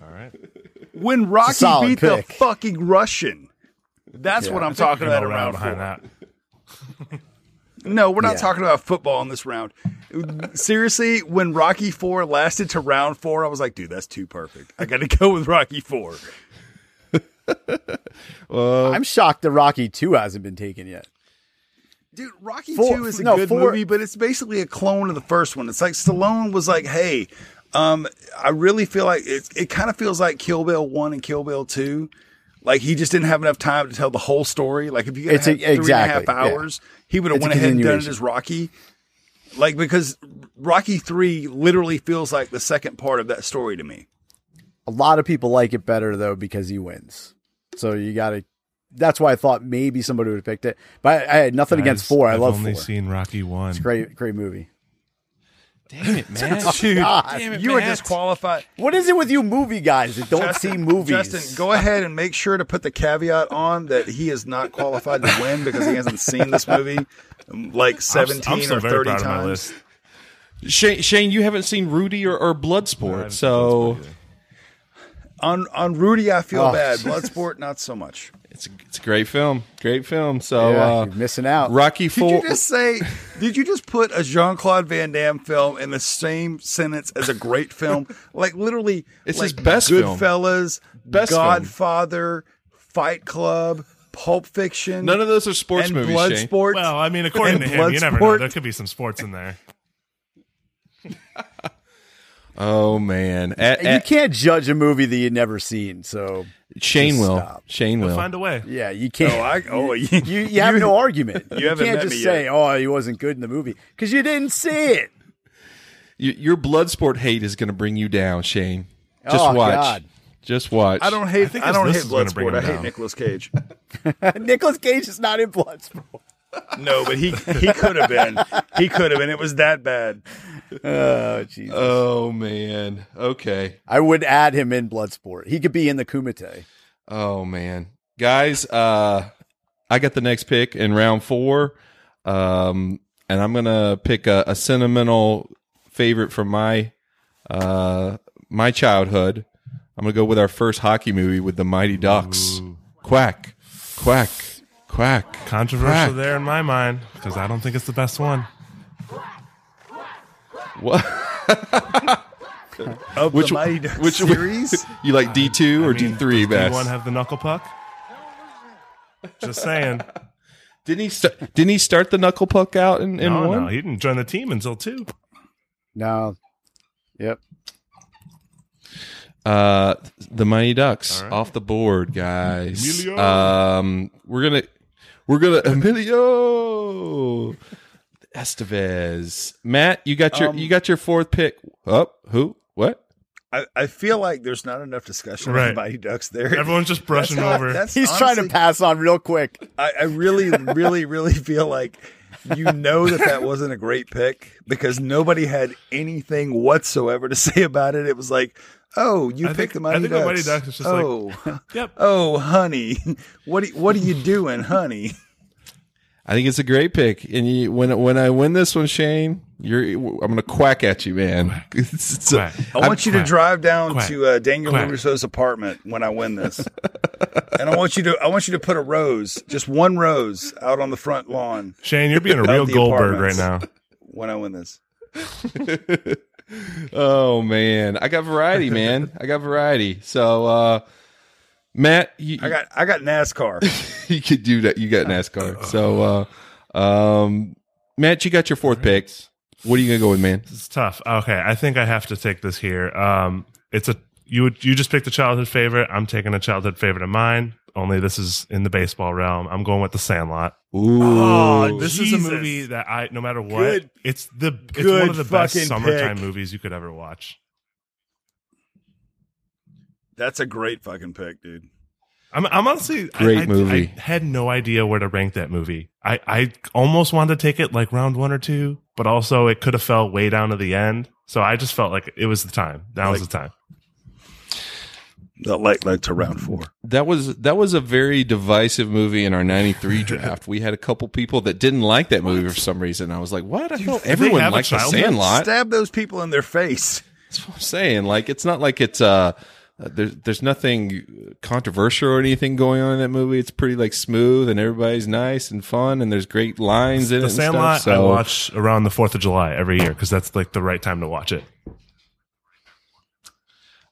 All right. When Rocky beat pick. the fucking Russian. That's Yeah. what I I'm talking about gonna in round round behind that. No, we're not Yeah. talking about football in this round. Seriously, when Rocky Four lasted to round four, I was like, dude, that's too perfect. I got to go with Rocky Four. Well, I'm shocked that Rocky 2 hasn't been taken yet. Dude, Rocky Four- Two is a no, good four- movie, but it's basically a clone of the first one. It's like Stallone was like, "Hey, um, I really feel like it. It kind of feels like Kill Bill One and Kill Bill Two. Like he just didn't have enough time to tell the whole story. Like if you It's had a- three and a half exactly, yeah. hours, he would have went ahead and done it as Rocky. Like because Rocky Three literally feels like the second part of that story to me. A lot of people like it better though because he wins. So you got to. That's why I thought maybe somebody would have picked it. But I, I had nothing against four. I I've love only four. seen Rocky one. It's a great, great movie. Damn it, man. Oh, Dude, Damn it, you are disqualified. What is it with you movie guys that don't see movies? Justin, go ahead and make sure to put the caveat on that he is not qualified to win because he hasn't seen this movie like I'm, 17 I'm still or very 30 proud of my times. list. Shane, Shane, you haven't seen Rudy or, or Bloodsport, so On on Rudy, I feel Oh. bad. Bloodsport, not so much. It's a, it's a great film. Great film. So Yeah, uh, you're missing out. Rocky Did Four. you just say? Did you just put a Jean Claude Van Damme film in the same sentence as a great film? Like literally, It's like his best film. Goodfellas, Best film. Godfather, Fight Club, Pulp Fiction. None of those are sports and movies. Shane. Bloodsport. Well, I mean, according and to him, you never know. There could be some sports in there. Oh man, At- you at- can't judge a movie that you've never seen. So Shane will. stop. Shane He'll will. find a way. yeah, you can't. Oh, I, oh, you, you, you have no argument. you You, haven't can't met just me say, yet. "Oh, he wasn't good in the movie" because you didn't see it. Y- your Bloodsport hate is going to bring you down, Shane. Just Oh, watch. God. Just watch. I don't hate. think I, don't hate is gonna bring Bloodsport. I hate down. Nicolas Cage. Nicholas Cage is not in Bloodsport. No, but he he could have been. He could have been. It was that bad. Oh, Jesus. Oh man. Okay. I would add him in Bloodsport. He could be in the Kumite. Oh man, guys. Uh, I got the next pick in round four, um, and I'm gonna pick a, a sentimental favorite from my uh my childhood. I'm gonna go with our first hockey movie with the Mighty Ducks. Quack, quack, quack. Controversial quack. there in my mind because I don't think it's the best one. What? Of Which the Mighty Ducks which series. You like D two or I mean, D three does best? D1 have the knuckle puck? Just saying. Didn't he? St- didn't he start the knuckle puck out in, in no, one? no, he didn't join the team until two. No. Yep. Uh, the Mighty Ducks All right. off the board, guys. Emilio. Um, we're gonna we're gonna Emilio Estevez. Matt, you got your Um, you got your fourth pick. Up who? What? I, I feel like there's not enough discussion Right. about Mighty Ducks there. Everyone's just brushing That's not- over. that's He's trying to pass on real quick. I, I really, really, really feel like you know that that wasn't a great pick because nobody had anything whatsoever to say about it. It was like, oh, you I picked think- the Mighty I think the Ducks. Mighty Ducks is just like, oh, Yep. oh, honey, what are, what are you doing, honey? I think it's a great pick. And you, when when I win this one, Shane, you're I'm going to quack at you, man. It's- it's a- I want you to I'm- drive down Quack. to uh, Daniel Quack. Russo's apartment when I win this, and I want you to I want you to put a rose, just one rose, out on the front lawn. Shane, you're being a real Goldberg right now. When I win this, oh man, I got variety, man. I got variety. So, uh, Matt, you, I got I got NASCAR. you could do that. You got NASCAR. So, uh, um, Matt, you got your fourth picks. What are you gonna go with, man? It's tough. Okay, I think I have to take this here. Um, it's a you would you just picked a childhood favorite. I'm taking a childhood favorite of mine. Only this is in the baseball realm. I'm going with the Sandlot. Ooh, Oh, this is a movie that I no matter what, Good- it's the it's one of the best summertime pick. movies you could ever watch. That's a great fucking pick, dude. I'm, I'm honestly Great I, movie. I had no idea where to rank that movie. I, I almost wanted to take it like round one or two, but also it could have fell way down to the end. So I just felt like it was the time. That was the time. That like like to round four. That was that was a very divisive movie in our '93 draft. We had a couple people that didn't like that movie for some reason. I was like, "What? I thought everyone have a liked the? Sandlot." Stab those people in their face. That's what I'm saying. Like, it's not like it's uh, uh, there's there's nothing controversial or anything going on in that movie. It's pretty like smooth and everybody's nice and fun and there's great lines in The it. and Sandlot stuff, I watch around the Fourth of July every year because that's like the right time to watch it.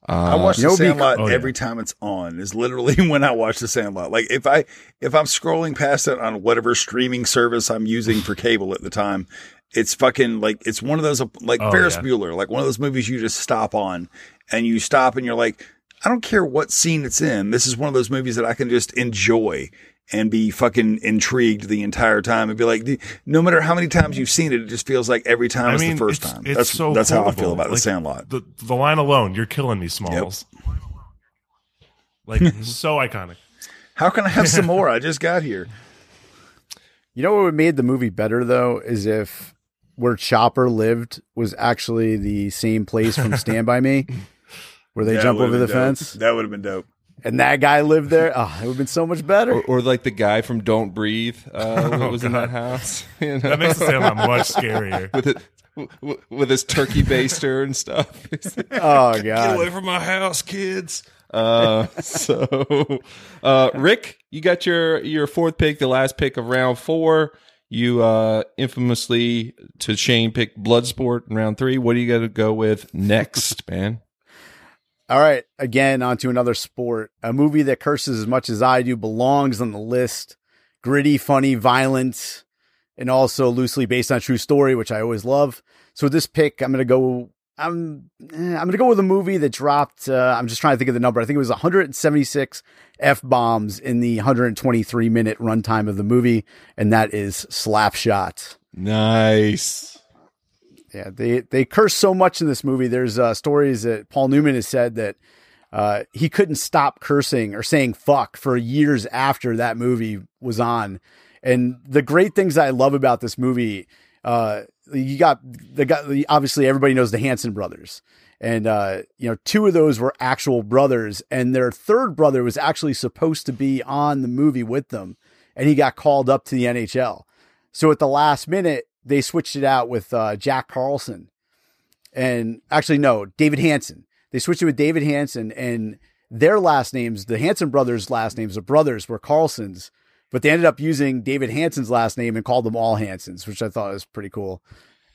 I watch The know, be- Sandlot Oh, yeah. every time it's on. Is literally when I watch The Sandlot. Like if I if I'm scrolling past it on whatever streaming service I'm using for cable at the time, it's fucking like it's one of those like Oh, Ferris yeah. Bueller, like one of those movies you just stop on and you stop and you're like, I don't care what scene it's in. This is one of those movies that I can just enjoy and be fucking intrigued the entire time and be like, no matter how many times you've seen it, it just feels like every time I it's the first it's, time. it's that's so that's how I feel about The Like, Sandlot. The the line alone, "You're killing me, Smalls." Like so iconic. How can I have some more? I just got here. You know what would made the movie better though is if where Chopper lived was actually the same place from Stand by Me, where they That jump over the dope. fence, That would have been dope. and that guy lived there. Oh, it would have been so much better. or, or like the guy from Don't Breathe uh, Oh, was in that house. You know? That makes the Sandlot much scarier. with it. w- With his turkey baster and stuff. Oh God! Get away from my house, kids. Uh, so, uh, Rick, you got your your fourth pick, the last pick of round four. You uh, infamously to Shane picked Bloodsport in round three. What are you going to go with next, man? All right, again onto another sport. A movie that curses as much as I do belongs on the list. Gritty, funny, violent, and also loosely based on true story, which I always love. So with this pick, I'm gonna go. I'm eh, I'm gonna go with a movie that dropped. Uh, I'm just trying to think of the number. I think it was 176 f bombs in the 123 minute runtime of the movie, and that is Slapshot. Nice. Yeah, they they curse so much in this movie. There's uh, stories that Paul Newman has said that uh, he couldn't stop cursing or saying "fuck" for years after that movie was on. And the great things I love about this movie, uh, you got the guy. Obviously, everybody knows the Hanson brothers, and uh, you know two of those were actual brothers, and their third brother was actually supposed to be on the movie with them, and he got called up to the NHL. So at the last minute, they switched it out with uh, Jack Carlson, and actually no, David Hanson. They switched it with David Hanson, and their last names, the Hanson brothers' last names, the brothers were Carlsons, but they ended up using David Hanson's last name and called them all Hansons, which I thought was pretty cool.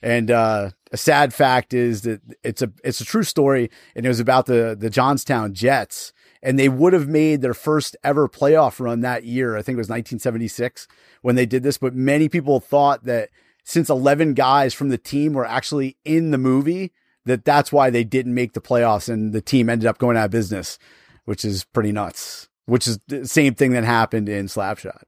And uh, a sad fact is that it's a it's a true story, and it was about the the Johnstown Jets, and they would have made their first ever playoff run that year. I think it was 1976 when they did this, but many people thought that since 11 guys from the team were actually in the movie, that that's why they didn't make the playoffs, and the team ended up going out of business, which is pretty nuts. Which is the same thing that happened in Slapshot.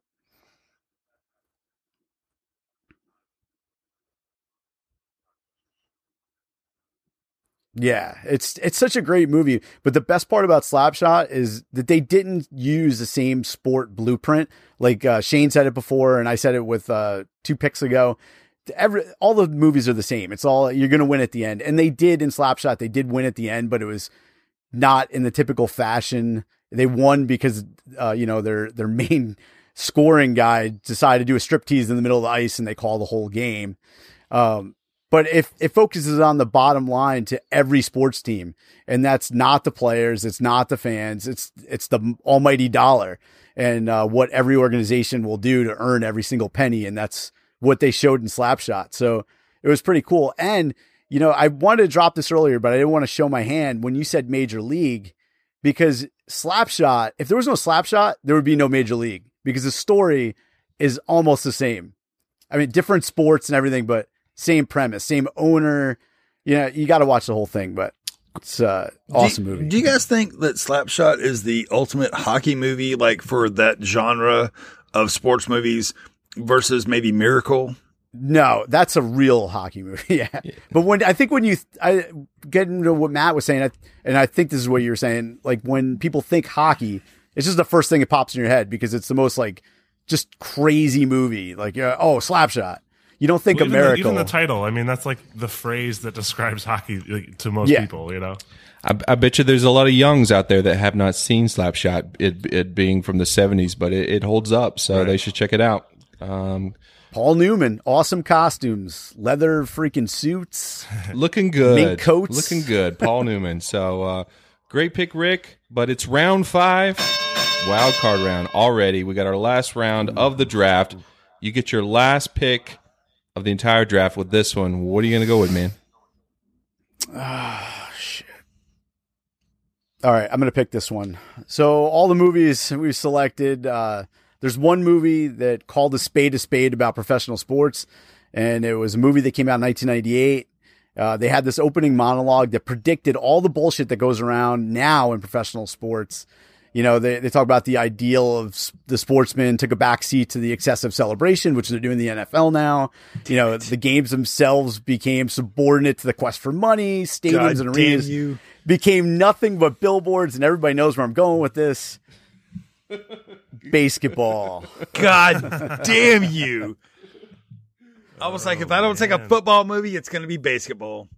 Yeah, it's it's such a great movie. But the best part about Slapshot is that they didn't use the same sport blueprint. Like uh, Shane said it before, and I said it with uh, two picks ago. Every all the movies are the same. It's all you're going to win at the end, and they did in Slapshot. They did win at the end, but it was not in the typical fashion. They won because uh, you know their their main scoring guy decided to do a striptease in the middle of the ice, and they call the whole game. Um, but if it focuses on the bottom line to every sports team, and that's not the players, it's not the fans, it's it's the almighty dollar, and uh, what every organization will do to earn every single penny, and that's what they showed in Slapshot. So it was pretty cool. And you know, I wanted to drop this earlier, but I didn't want to show my hand when you said Major League, because Slapshot, if there was no Slapshot, there would be no Major League because the story is almost the same. I mean, different sports and everything, but same premise, same owner. You know, you got to watch the whole thing, but it's uh, awesome do, movie. Do you guys think that Slapshot is the ultimate hockey movie, like for that genre of sports movies versus maybe Miracle? No, that's a real hockey movie. yeah. yeah. But when I think when you I get into what Matt was saying, and I think this is what you were saying, like when people think hockey, it's just the first thing that pops in your head because it's the most like just crazy movie. Like, uh, oh, Slapshot. You don't think well, America. Even, the title. I mean, that's like the phrase that describes hockey like, to most Yeah. people. You know. I, I bet you there's a lot of youngs out there that have not seen Slapshot, it, it being from the 70s, but it, it holds up, so they should check it out. Um, Paul Newman, awesome costumes, leather freaking suits, looking good. mink coats. Looking good, Paul Newman. So uh, great pick, Rick. But it's round five, wild card round already. We got our last round of the draft. You get your last pick of the entire draft with this one. What are you going to go with, man? Ah, shit. All right, I'm going to pick this one. So, all the movies we've selected, uh, there's one movie that called a spade a spade about professional sports, and it was a movie that came out in 1998. Uh, they had this opening monologue that predicted all the bullshit that goes around now in professional sports. You know, they, they talk about the ideal of the sportsman took a backseat to the excessive celebration, which they're doing in the NFL now. You know, the games themselves became subordinate to the quest for money. Stadiums God and arenas became nothing but billboards, and everybody knows where I'm going with this. BASEketball. God damn you. I was like, if I don't take a oh, football movie, it's going to be BASEketball.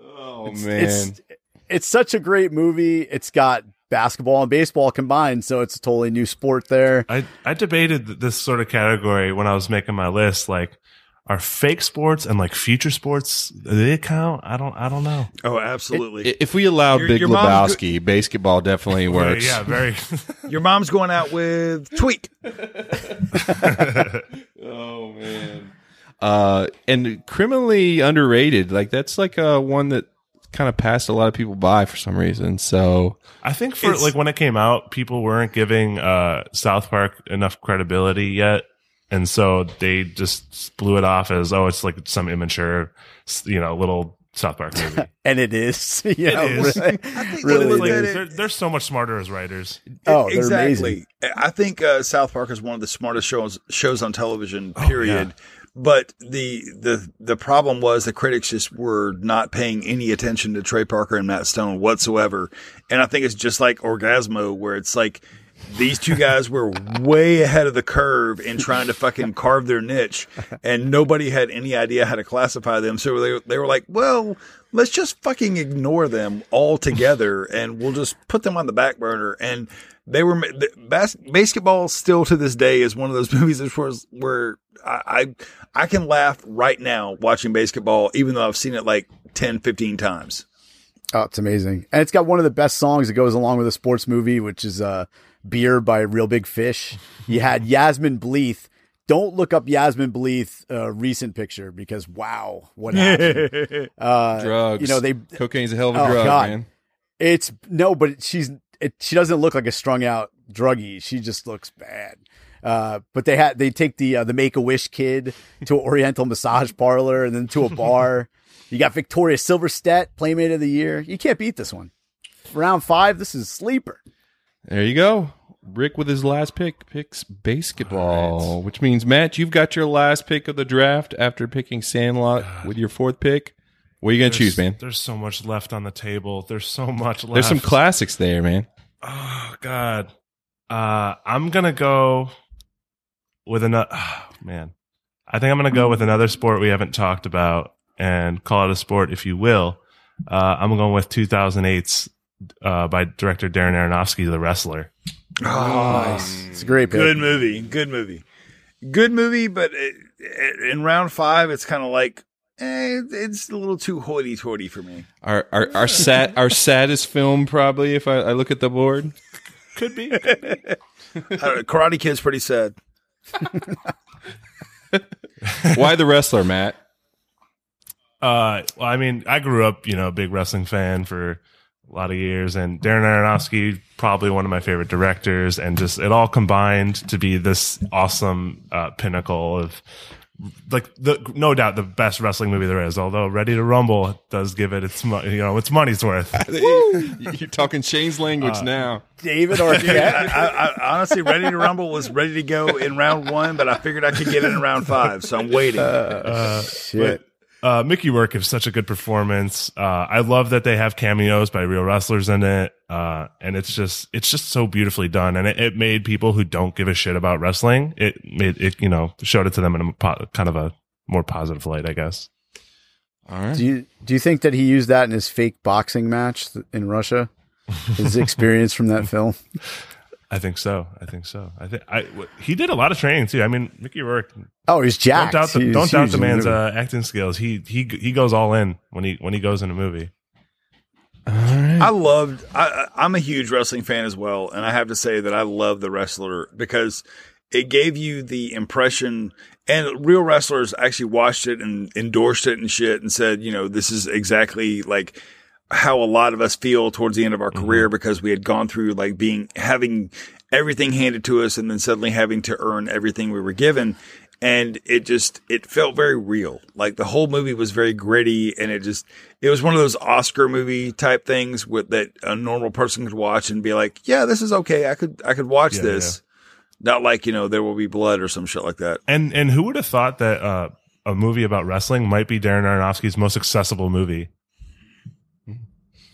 Oh, It's- It's, it's such a great movie. It's got basketball and baseball combined, so it's a totally new sport there. I I debated this sort of category when I was making my list. Like, are fake sports and like future sports do they count? I don't. I don't know. Oh, absolutely. I- If we allow Your- Big your mom Lebowski, BASEketball definitely works. Yeah, very. Your mom's going out with Tweak. oh man. Uh, and criminally underrated. Like that's like uh one that kind of passed a lot of people by for some reason. So I think for It's- like when it came out, people weren't giving uh, South Park enough credibility yet, and so they just blew it off as oh, it's like some immature, you know, little South Park movie. and it is. You It know, is. really, think really when you it look is. they're, they're so much smarter as writers. Oh, they're exactly. amazing. I think uh, South Park is one of the smartest shows shows on television. Oh, Period. But the the the problem was the critics just were not paying any attention to Trey Parker and Matt Stone whatsoever. And I think it's just like Orgazmo, where it's like these two guys were way ahead of the curve in trying to fucking carve their niche, and nobody had any idea how to classify them. So they they were like, well. Let's just fucking ignore them altogether, and we'll just put them on the back burner. And they were bas- BASEketball still to this day is one of those movies was where I, I I can laugh right now watching BASEketball, even though I've seen it like 10, 15 times. Oh, it's amazing. And it's got one of the best songs that goes along with a sports movie, which is uh, Beer by Reel Big Fish. You had Yasmine Bleeth. Don't look up Yasmine Bleeth uh, recent picture because wow, what happened? uh, drugs. You know they cocaine's a hell of a Oh, drug, God. man. It's no, but she's it, she doesn't look like a strung out druggie. She just looks bad. Uh, but they had they take the uh, the Make a Wish kid to an Oriental massage parlor and then to a bar. you got Victoria Silvstedt, Playmate of the Year. You can't beat this one. Round five, this is sleeper. There you go. Rick with his last pick picks BASEketball, which means Matt, you've got your last pick of the draft after picking Sandlot with your fourth pick. What are you gonna choose, man? There's so much left on the table. There's so much left. There's some classics there, man. Oh God. Uh, I'm gonna go with another. man, I think I'm gonna go with another sport we haven't talked about and call it a sport, if you will. Uh, I'm going with 2008's uh, by director Darren Aronofsky, The Wrestler. nice. It's a great pick. Good movie. Good movie. Good movie, but it, it- in round five, it's kind of like, eh, it's a little too hoity-toity for me. Our our our sad our saddest film probably if I, I look at the board. Could be. Uh, Karate Kid's pretty sad. Why the wrestler, Matt? Uh, well, I mean, I grew up, you know, a big wrestling fan for a lot of years, and Darren Aronofsky, probably one of my favorite directors, and just it all combined to be this awesome uh, pinnacle of, like, the no doubt the best wrestling movie there is. Although Ready to Rumble does give it its, mo- you know, its money's worth. You're talking Shane's language Uh, now. David I, Arquette. I, I, honestly, Ready to Rumble was ready to go in round one, but I figured I could get it in round five, so I'm waiting. Uh, Shit. But, uh, Mickey Rourke gives such a good performance. Uh, I love that they have cameos by real wrestlers in it. Uh, and it's just, it's just so beautifully done. And it, it made people who don't give a shit about wrestling, it made it, you know, showed it to them in a po- kind of a more positive light, I guess. All right. Do you do you think that he used that in his fake boxing match th- in Russia? His experience from that film. I think so. I think so. I think I, w- he did a lot of training too. I mean, Mickey Rourke. Oh, he's jacked. Don't doubt the, don't doubt the man's uh, acting skills. He he he goes all in when he when he goes in a movie. I loved. I, I- I'm a huge wrestling fan as well, and I have to say that I love the wrestler because it gave you the impression. And real wrestlers actually watched it and endorsed it and shit, and said, you know, this is exactly like how a lot of us feel towards the end of our career because we had gone through like being having everything handed to us and then suddenly having to earn everything we were given. And it just it felt very real. Like the whole movie was very gritty and it just it was one of those oscar movie type things with that a normal person could watch and be like yeah this is okay. I could i could watch Yeah, this. not like you know there will be blood or some shit like that. And and who would have thought that uh, a movie about wrestling might be Darren Aronofsky's most accessible movie?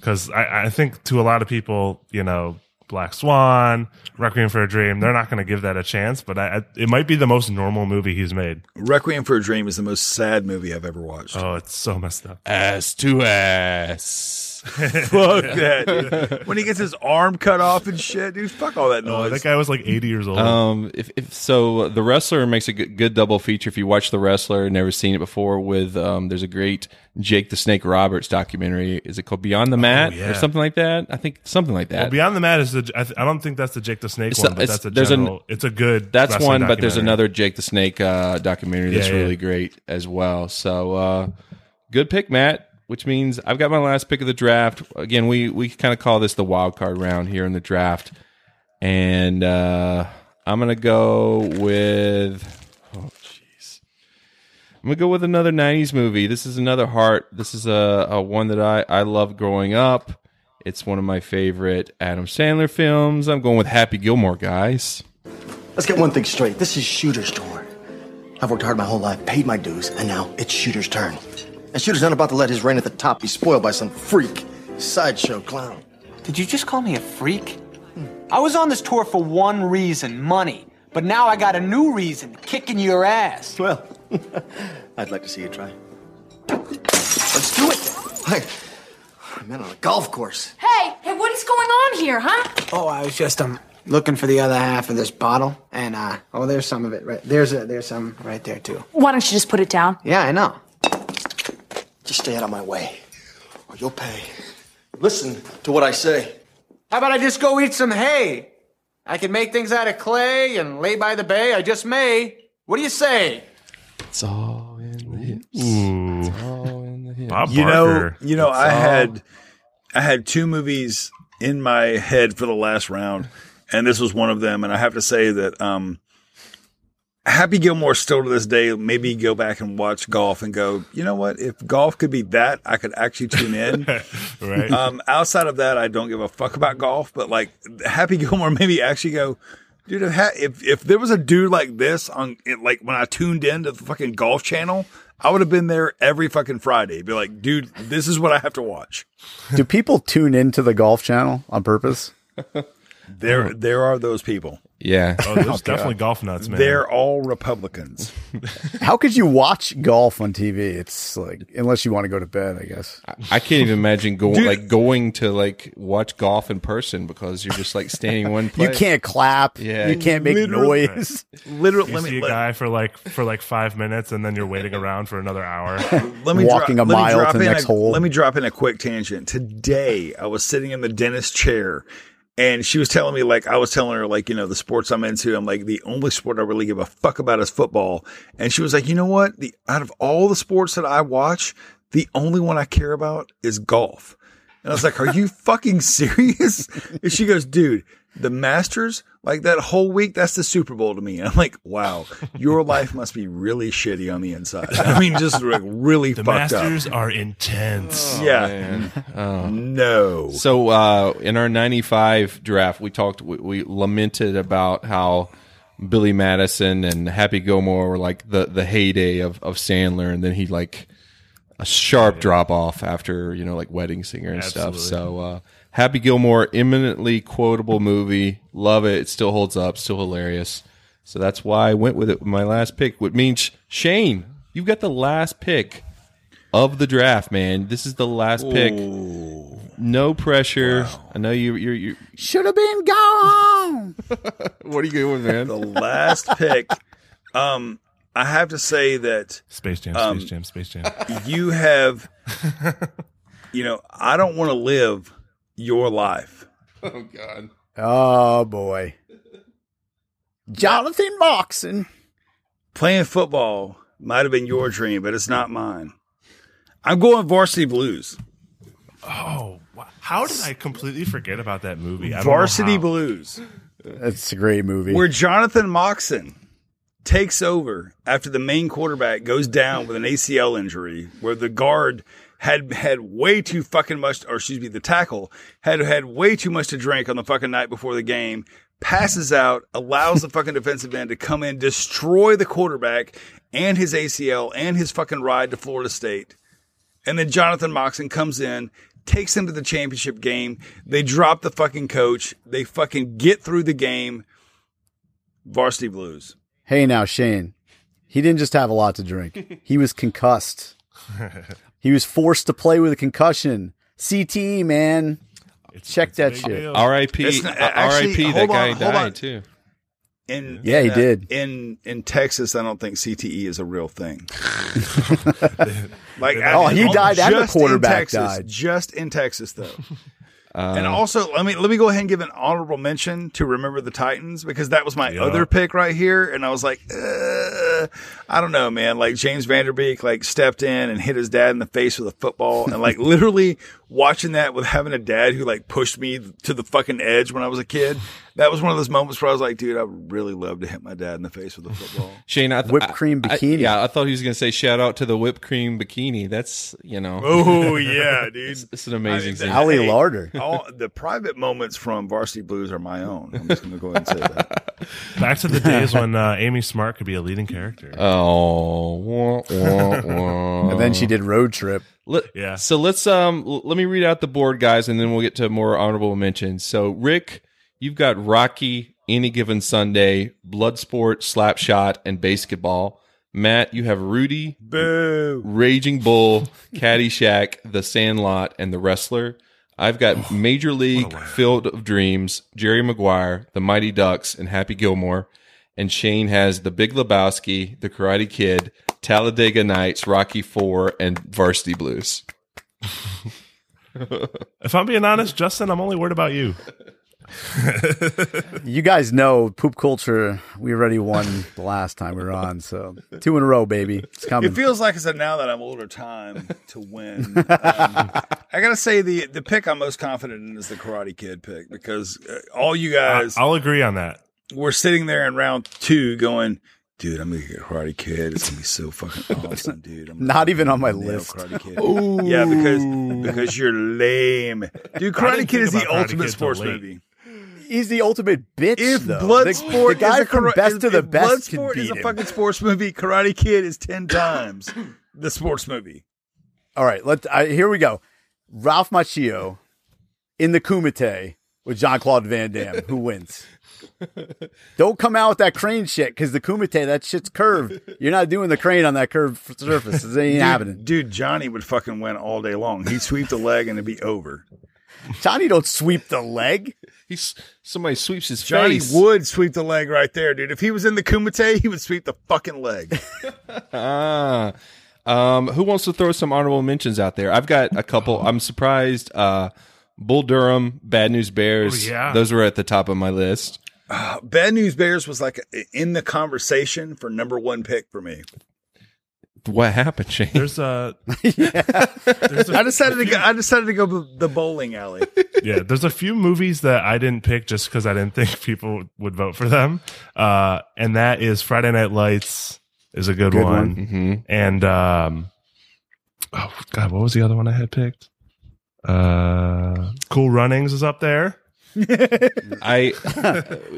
Because I, I think to a lot of people, you know, Black Swan, Requiem for a Dream, they're not going to give that a chance. But I, I, it might be the most normal movie he's made. requiem for a dream is the most sad movie i've ever watched Oh, it's so messed up. Ass to ass. fuck that dude. when he gets his arm cut off and shit dude fuck all that Oh, noise that guy was like 80 years old. Um, if, if so, the wrestler makes a good, good double feature. If you watch the wrestler, never seen it before. With um, there's a great Jake the Snake Roberts documentary. Is it called Beyond the Mat Oh, yeah. or something like that? I think something like that. well, Beyond the Mat is the. I, th- I don't think that's the Jake the Snake It's one, a- but it's- that's a there's an- it's a good. That's one, but there's another Jake the Snake uh, documentary that's Yeah, yeah. really great as well. So, uh, good pick, Matt. Which means I've got my last pick of the draft. Again, we we kind of call this the wild card round here in the draft, and uh, I'm gonna go with. Oh, jeez. I'm gonna go with another '90s movie. This is another heart. This is a, a one that I I loved growing up. It's one of my favorite Adam Sandler films. I'm going with Happy Gilmore, guys. Let's get one thing straight. This is Shooter's tour. I've worked hard my whole life, paid my dues, and now it's Shooter's turn. And Shooter's not about to let his reign at the top be spoiled by some freak, sideshow clown. Did you just call me a freak? I was on this tour for one reason money. But now I got a new reason kicking your ass. Well, I'd like to see you try. Let's do it. Hey, I'm in on a golf course. Hey, hey, what is going on here, huh? Oh, I was just um looking for the other half of this bottle, and uh oh, there's some of it right there's a there's some right there too. Why don't you just put it down? Yeah, I know. Just stay out of my way, or you'll pay. Listen to what I say. How about I just go eat some hay? I can make things out of clay and lay by the bay. I just may. What do you say? It's all in the hips. Ooh. It's all in the hips. Bob you know, you know, It's I all- had, I had two movies in my head for the last round, and this was one of them. And I have to say that, um, Happy Gilmore still to this day, maybe go back and watch golf and go, you know what? If golf could be that, I could actually tune in. right. um, outside of that, I don't give a fuck about golf, but like Happy Gilmore maybe actually go, dude, if, ha- if, if there was a dude like this on, it, like when I tuned in to the fucking golf channel, I would have been there every fucking Friday. Be like, dude, this is what I have to watch. Do people tune into the Golf Channel on purpose? There, there are those people. Yeah. Oh, there's Oh, definitely golf nuts, man. They're all Republicans. How could you watch golf on TV? It's like unless you want to go to bed, I guess. I can't even imagine going Dude. like going to like watch golf in person because you're just like standing in one You can't clap. Yeah. You can't make Literally- noise. Literally, You let see me a let, guy for like for like five minutes, and then you're waiting around for another hour. let me Walking drop, a mile to the in next a, hole. Let me drop in a quick tangent. Today, I was sitting in the dentist chair, and she was telling me like I was telling her like you know the sports I'm into. I'm like the only sport I really give a fuck about is football, and she was like, you know what? The out of all the sports that I watch, the only one I care about is golf. And I was like, are you fucking serious? And she goes, dude. The Masters, like that whole week, that's the Super Bowl to me. I'm like, wow, your life must be really shitty on the inside. I mean, just like really The fucked up. Masters are intense. yeah. man. Oh. No. So uh, in our '95 draft, we talked, we, we lamented about how Billy Madison and Happy Gilmore were like the the heyday of of Sandler, and then he like a sharp drop off after you know like Wedding Singer and stuff. So uh, Happy Gilmore, eminently quotable movie, love it. It still holds up, still hilarious. So that's why I went with it with my last pick. Which means Shane, you've got the last pick of the draft, man. This is the last pick. No pressure. I know you. You're. you're Should have been gone. what are you doing, man? the last pick. Um, I have to say that Space Jam, Um, Space Jam, Space Jam. you have, you know, I don't want to live your life. Oh God. Oh boy. Jonathan Moxon. Playing football might have been your dream, but it's not mine. I'm going varsity blues. Oh, how did I completely forget about that movie? I don't know Varsity blues. That's a great movie. where Jonathan Moxon takes over after the main quarterback goes down with an ACL injury, where the guard had had way too fucking much, or excuse me, the tackle had had way too much to drink on the fucking night before the game, passes out, allows the fucking defensive end to come in, destroy the quarterback and his ACL and his fucking ride to Florida State. And then Jonathan Moxon comes in, takes them to the championship game. They drop the fucking coach. They fucking get through the game. Varsity Blues. Hey now, Shane. He didn't just have a lot to drink. He was concussed. he was forced to play with a concussion. CTE, man. Check that shit. R.I.P. It's not- uh, actually, R.I.P. That hold guy on, died on. too. In Yeah, he uh, did. In in Texas, I don't think CTE is a real thing. like, Oh, he only- died and the just quarterback Texas, died. Just in Texas, though. Uh, and also, let me let me go ahead and give an honorable mention to Remember the Titans because that was my Yeah. other pick right here, and I was like, uh, I don't know, man. Like James Van Der Beek like stepped in and hit his dad in the face with a football, and like literally watching that with having a dad who like pushed me to the fucking edge when I was a kid. That was one of those moments where I was like, dude, I would really love to hit my dad in the face with a football. Shane, I th- Whipped cream I- I- bikini. yeah, I thought he was going to say shout out to the whipped cream bikini. That's you know. Oh yeah, dude. It's, it's an amazing I- thing. Ali Hey, Larter. All the private moments from Varsity Blues are my own. I'm just going to go ahead and say that. Back to the days when uh, Amy Smart could be a leading character. Oh, wah, wah, wah. And then she did Road Trip. Let, Yeah. So let's um let me read out the board, guys, and then we'll get to more honorable mentions. So Rick, you've got Rocky, Any Given Sunday, Bloodsport, Slapshot, and BASEketball. Matt, you have Rudy, Boo. Raging Bull, Caddyshack, The Sandlot, and The Wrestler. I've got Major League, Field of Dreams, Jerry Maguire, The Mighty Ducks, and Happy Gilmore. And Shane has The Big Lebowski, The Karate Kid, Talladega Nights, Rocky Four, and Varsity Blues. If I'm being honest, Justin, I'm only worried about you. You guys know poop culture. We already won the last time we were on, so two in a row, baby. It's coming. It feels like it's a now that I'm older time to win. Um, I gotta say the the pick I'm most confident in is the Karate Kid pick because uh, all you guys I'll agree on that. We're sitting there in round two going, "Dude, I'm gonna get Karate Kid. It's gonna be so fucking awesome, dude." I'm Not even on my list. Yeah, because because you're lame, dude. Karate Kid is the Karate ultimate Kid till sports late. movie. He's the ultimate bitch. If though. Bloodsport, the, the guy is a, from kara- Best if- to the if Best can Bloodsport beat is a him. fucking sports movie. Karate Kid is ten times. the sports movie. All right, let I, here we go. Ralph Macchio in the Kumite with Jean Claude Van Damme. Who wins? Don't come out with that crane shit because the Kumite that shit's curved. You're not doing the crane on that curved surface. It ain't Dude, happening. dude, Johnny would fucking win all day long. He'd sweep the leg and it'd be over. Johnny don't sweep the leg. He's somebody sweeps his Johnny face. would sweep the leg right there, dude. If he was in the Kumite, he would sweep the fucking leg. ah. Um, who wants to throw some honorable mentions out there? I've got a couple. I'm surprised. Uh, Bull Durham, Bad News Bears. Oh, yeah. Those were at the top of my list. Uh, Bad News Bears was like in the conversation for number one pick for me. What happened, Shane? There's a I decided to go. I decided to go the bowling alley. yeah, there's a few movies that I didn't pick just because I didn't think people would vote for them. Uh, and that is Friday Night Lights is a good, Good one. one. Mhm. And um, oh god, what was the other one I had picked? Uh, Cool Runnings is up there. I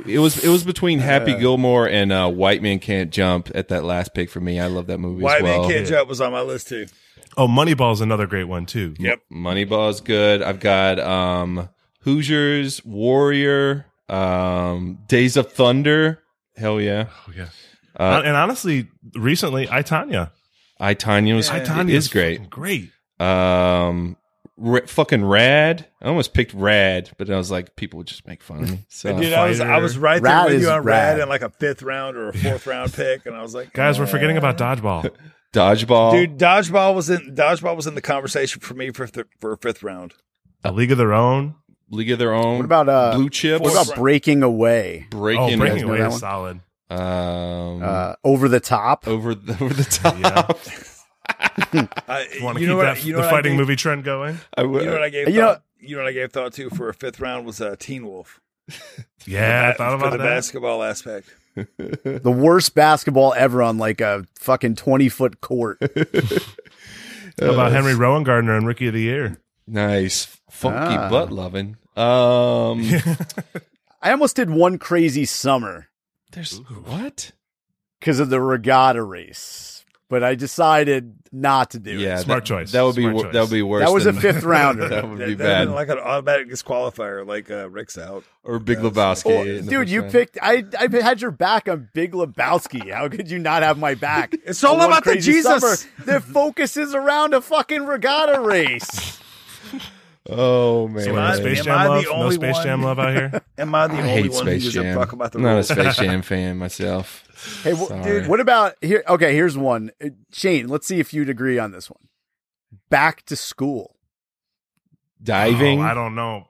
it was it was between Happy Gilmore and uh, White Man Can't Jump at that last pick for me. I love that movie White as well. Man Can't Jump was on my list too. Oh, Moneyball's another great one too. Yep. Moneyball's good. I've got um Hoosiers, Warrior, um Days of Thunder. Hell yeah. Oh yeah. Uh, and honestly, recently, I Tonya. I Tonya was I Tonya is great. Great. Um r- fucking rad. I almost picked rad, but I was like people would just make fun of me. So Dude, I was I was right there Rad with is you on rad. Rad in like a fifth round or a fourth round pick, and I was like, Guys, we're forgetting about Dodgeball. Dodgeball. Dude, dodgeball was in dodgeball was in the conversation for me for th- for a fifth round. A League of Their Own. League of Their Own. What about uh? Blue Chips? What about Breaking Away? Breaking, oh, Breaking Away that is one? solid. Um, Uh, Over the Top. over the over the top. Yeah. I, You want to keep what, that you know the fighting gave- movie trend going? I would. You know what I gave You know- thought? You know what I gave thought to for a fifth round was uh, Teen Wolf. Yeah, I For thought the about that. The basketball aspect. The worst basketball ever on like a fucking twenty foot court. How about Henry Rowengartner and Rookie of the Year? nice, funky Ah. butt loving. Um, I almost did one crazy summer there's what? because of the regatta race, but I decided not to do Yeah, it. Smart that, choice. That would be Smart wor- choice. that would be worse. That was a fifth rounder. that would be That- bad. been like an automatic disqualifier, like uh, Rick's out. or Big Yeah, Lebowski. Oh, dude, you round. picked. I I had your back on Big Lebowski. How could you not have my back? It's all about the Jesus. Summer that focuses around a fucking regatta race. Oh man, So Am I- no Space am Jam I the love? No only Space one? Jam love out here? Am I the I only hate one who Space gives a Jam. fuck about the I'm not a? Space Jam fan myself. Hey, wh- dude, what about here? Okay, here's one. Uh, Shane, let's see if you'd agree on this one. Back to school. Diving. Oh, I don't know.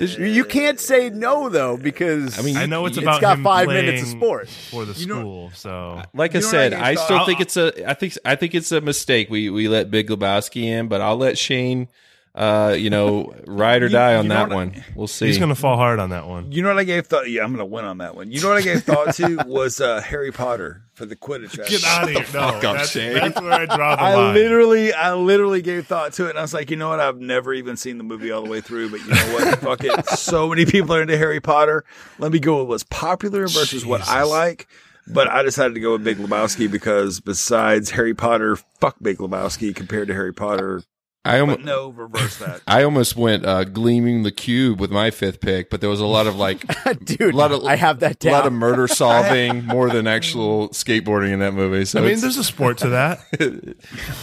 You- You can't say no though because I mean, I know it's It's about got him five minutes of playing sport. for the You know- school. so like You I said, I I still I'll- think it's a. I think I think it's a mistake. We we let Big Lebowski in, but I'll let Shane. Uh, you know, ride or You- die on that what I- one. We'll see. he's going to fall hard on that one. You know what I gave thought? Yeah, I'm gonna win on that one. You know what I gave thought to was uh, Harry Potter for the Quidditch. Get aspect. out of here! No, fuck up, that's, Shane. that's where I draw the I line. literally, I literally gave thought to it, and I was like, you know what? I've never even seen the movie all the way through, but you know what? Fuck it. So many people are into Harry Potter. Let me go with what's popular versus what I like. But I decided to go with Big Lebowski because besides Harry Potter, fuck Big Lebowski compared to Harry Potter. I almost. no, reverse that. I almost went uh, gleaming the cube with my fifth pick, but there was a lot of like dude, a lot of I have that a lot of murder solving more than actual skateboarding in that movie. So I mean, there's a sport to that.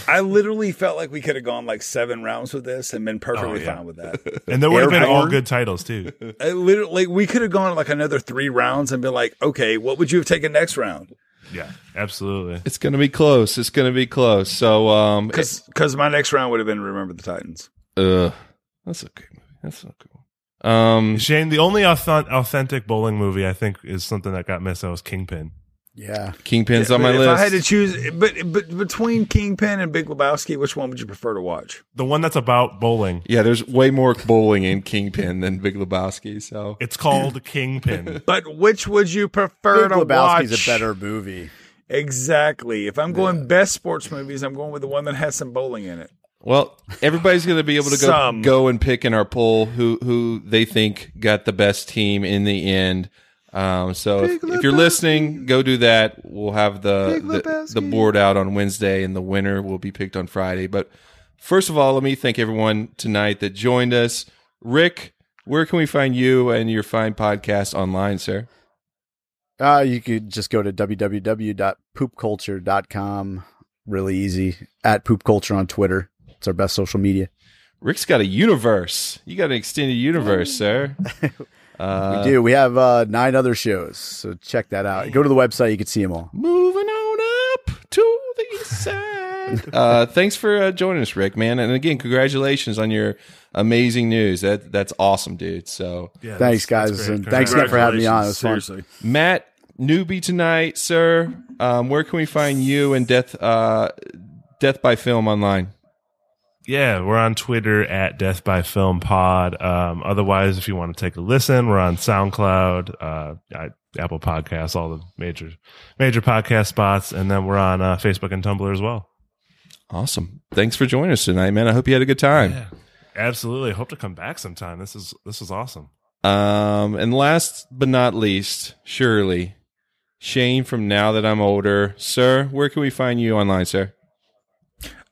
I literally felt like we could have gone like seven rounds with this and been perfectly Oh, yeah. fine with that. And there would have been all good titles too. I literally, we could have gone like another three rounds and been like, okay, what would you have taken next round? Yeah, absolutely. it's going to be close. It's going to be close. So, um, Because my next round would have been Remember the Titans. uh, that's okay. That's not cool. Um, Shane, the only authentic bowling movie I think is something that got missed. That was Kingpin. Yeah. Kingpin's on my if list. I had to choose, but, but between Kingpin and Big Lebowski, which one would you prefer to watch? The one that's about bowling. yeah, there's way more bowling in Kingpin than Big Lebowski. So It's called Kingpin. But which would you prefer to be? Big to Lebowski's watch? a better movie. Exactly. If I'm going best sports movies, I'm going with the one that has some bowling in it. Well, everybody's going to be able to go Some. go and pick in our poll who who they think got the best team in the end. Um, so if, if you're listening, go do that. We'll have the, the the board out on Wednesday, and the winner will be picked on Friday. But first of all, let me thank everyone tonight that joined us. Rick, where can we find you and your fine podcast online, sir? Uh, you could just go to www.poopculture.com. Really easy. At Poop Culture on Twitter. It's our best social media. Rick's got a universe. You got an extended universe, sir. Uh, we do. We have uh, nine other shows, so check that out. Go to the website; you can see them all. Moving on up to the east side. uh, thanks for uh, joining us, Rick, man. And again, congratulations on your amazing news. That that's awesome, dude. So thanks, guys, and thanks again for having me on. It was fun. Seriously. Matt, newbie tonight, sir. Um, where can we find you and Death uh, Death by Film online? Yeah, we're on Twitter at Death by Film Pod. Um, otherwise, if you want to take a listen, we're on SoundCloud, uh, I- Apple Podcasts, all the major major podcast spots, and then we're on uh, Facebook and Tumblr as well. Awesome. Thanks for joining us tonight, man. I hope you had a good time. Absolutely, hope to come back sometime. This is this is awesome. Um, and last but not least, surely, Shane from Now That I'm Older, sir. Where can we find you online, sir?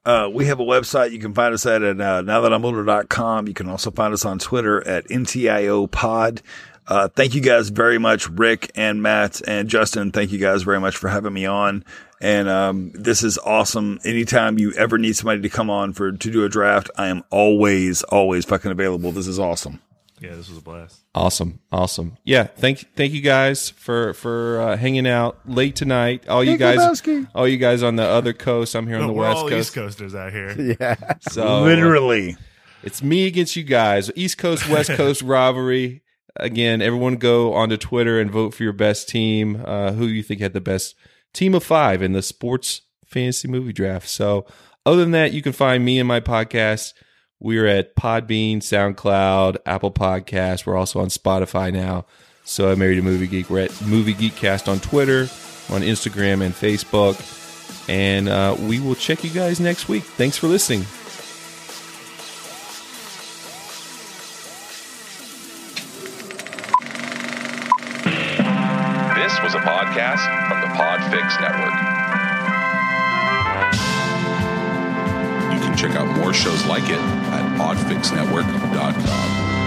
Uh, we have a website. You can find us at, at uh, nowthatimolder.com. You can also find us on Twitter at NTIO Pod. Uh, thank you guys very much, Rick and Matt and Justin. Thank you guys very much for having me on. And um, this is awesome. Anytime you ever need somebody to come on for to do a draft, I am always, always fucking available. This is awesome. Yeah, this was a blast. Awesome, awesome. Yeah, thank thank you guys for for uh, hanging out late tonight. All you guys, Lebowski. all you guys on the other coast. I'm here on the we're west all coast. East Coasters out here. Yeah. So uh, Literally. it's me against you guys. East Coast West Coast rivalry. Again, everyone go onto Twitter and vote for your best team. Uh, who you think had the best team of five in the sports fantasy movie draft? So, other than that, you can find me and my podcast. We're at Podbean, SoundCloud, Apple Podcasts. We're also on Spotify now. So I married a movie geek. We're at Movie Geekcast on Twitter, on Instagram, and Facebook. And uh, we will check you guys next week. Thanks for listening. This was a podcast from the Podfix Network. You can check out more shows like it at podfixnetwork.com.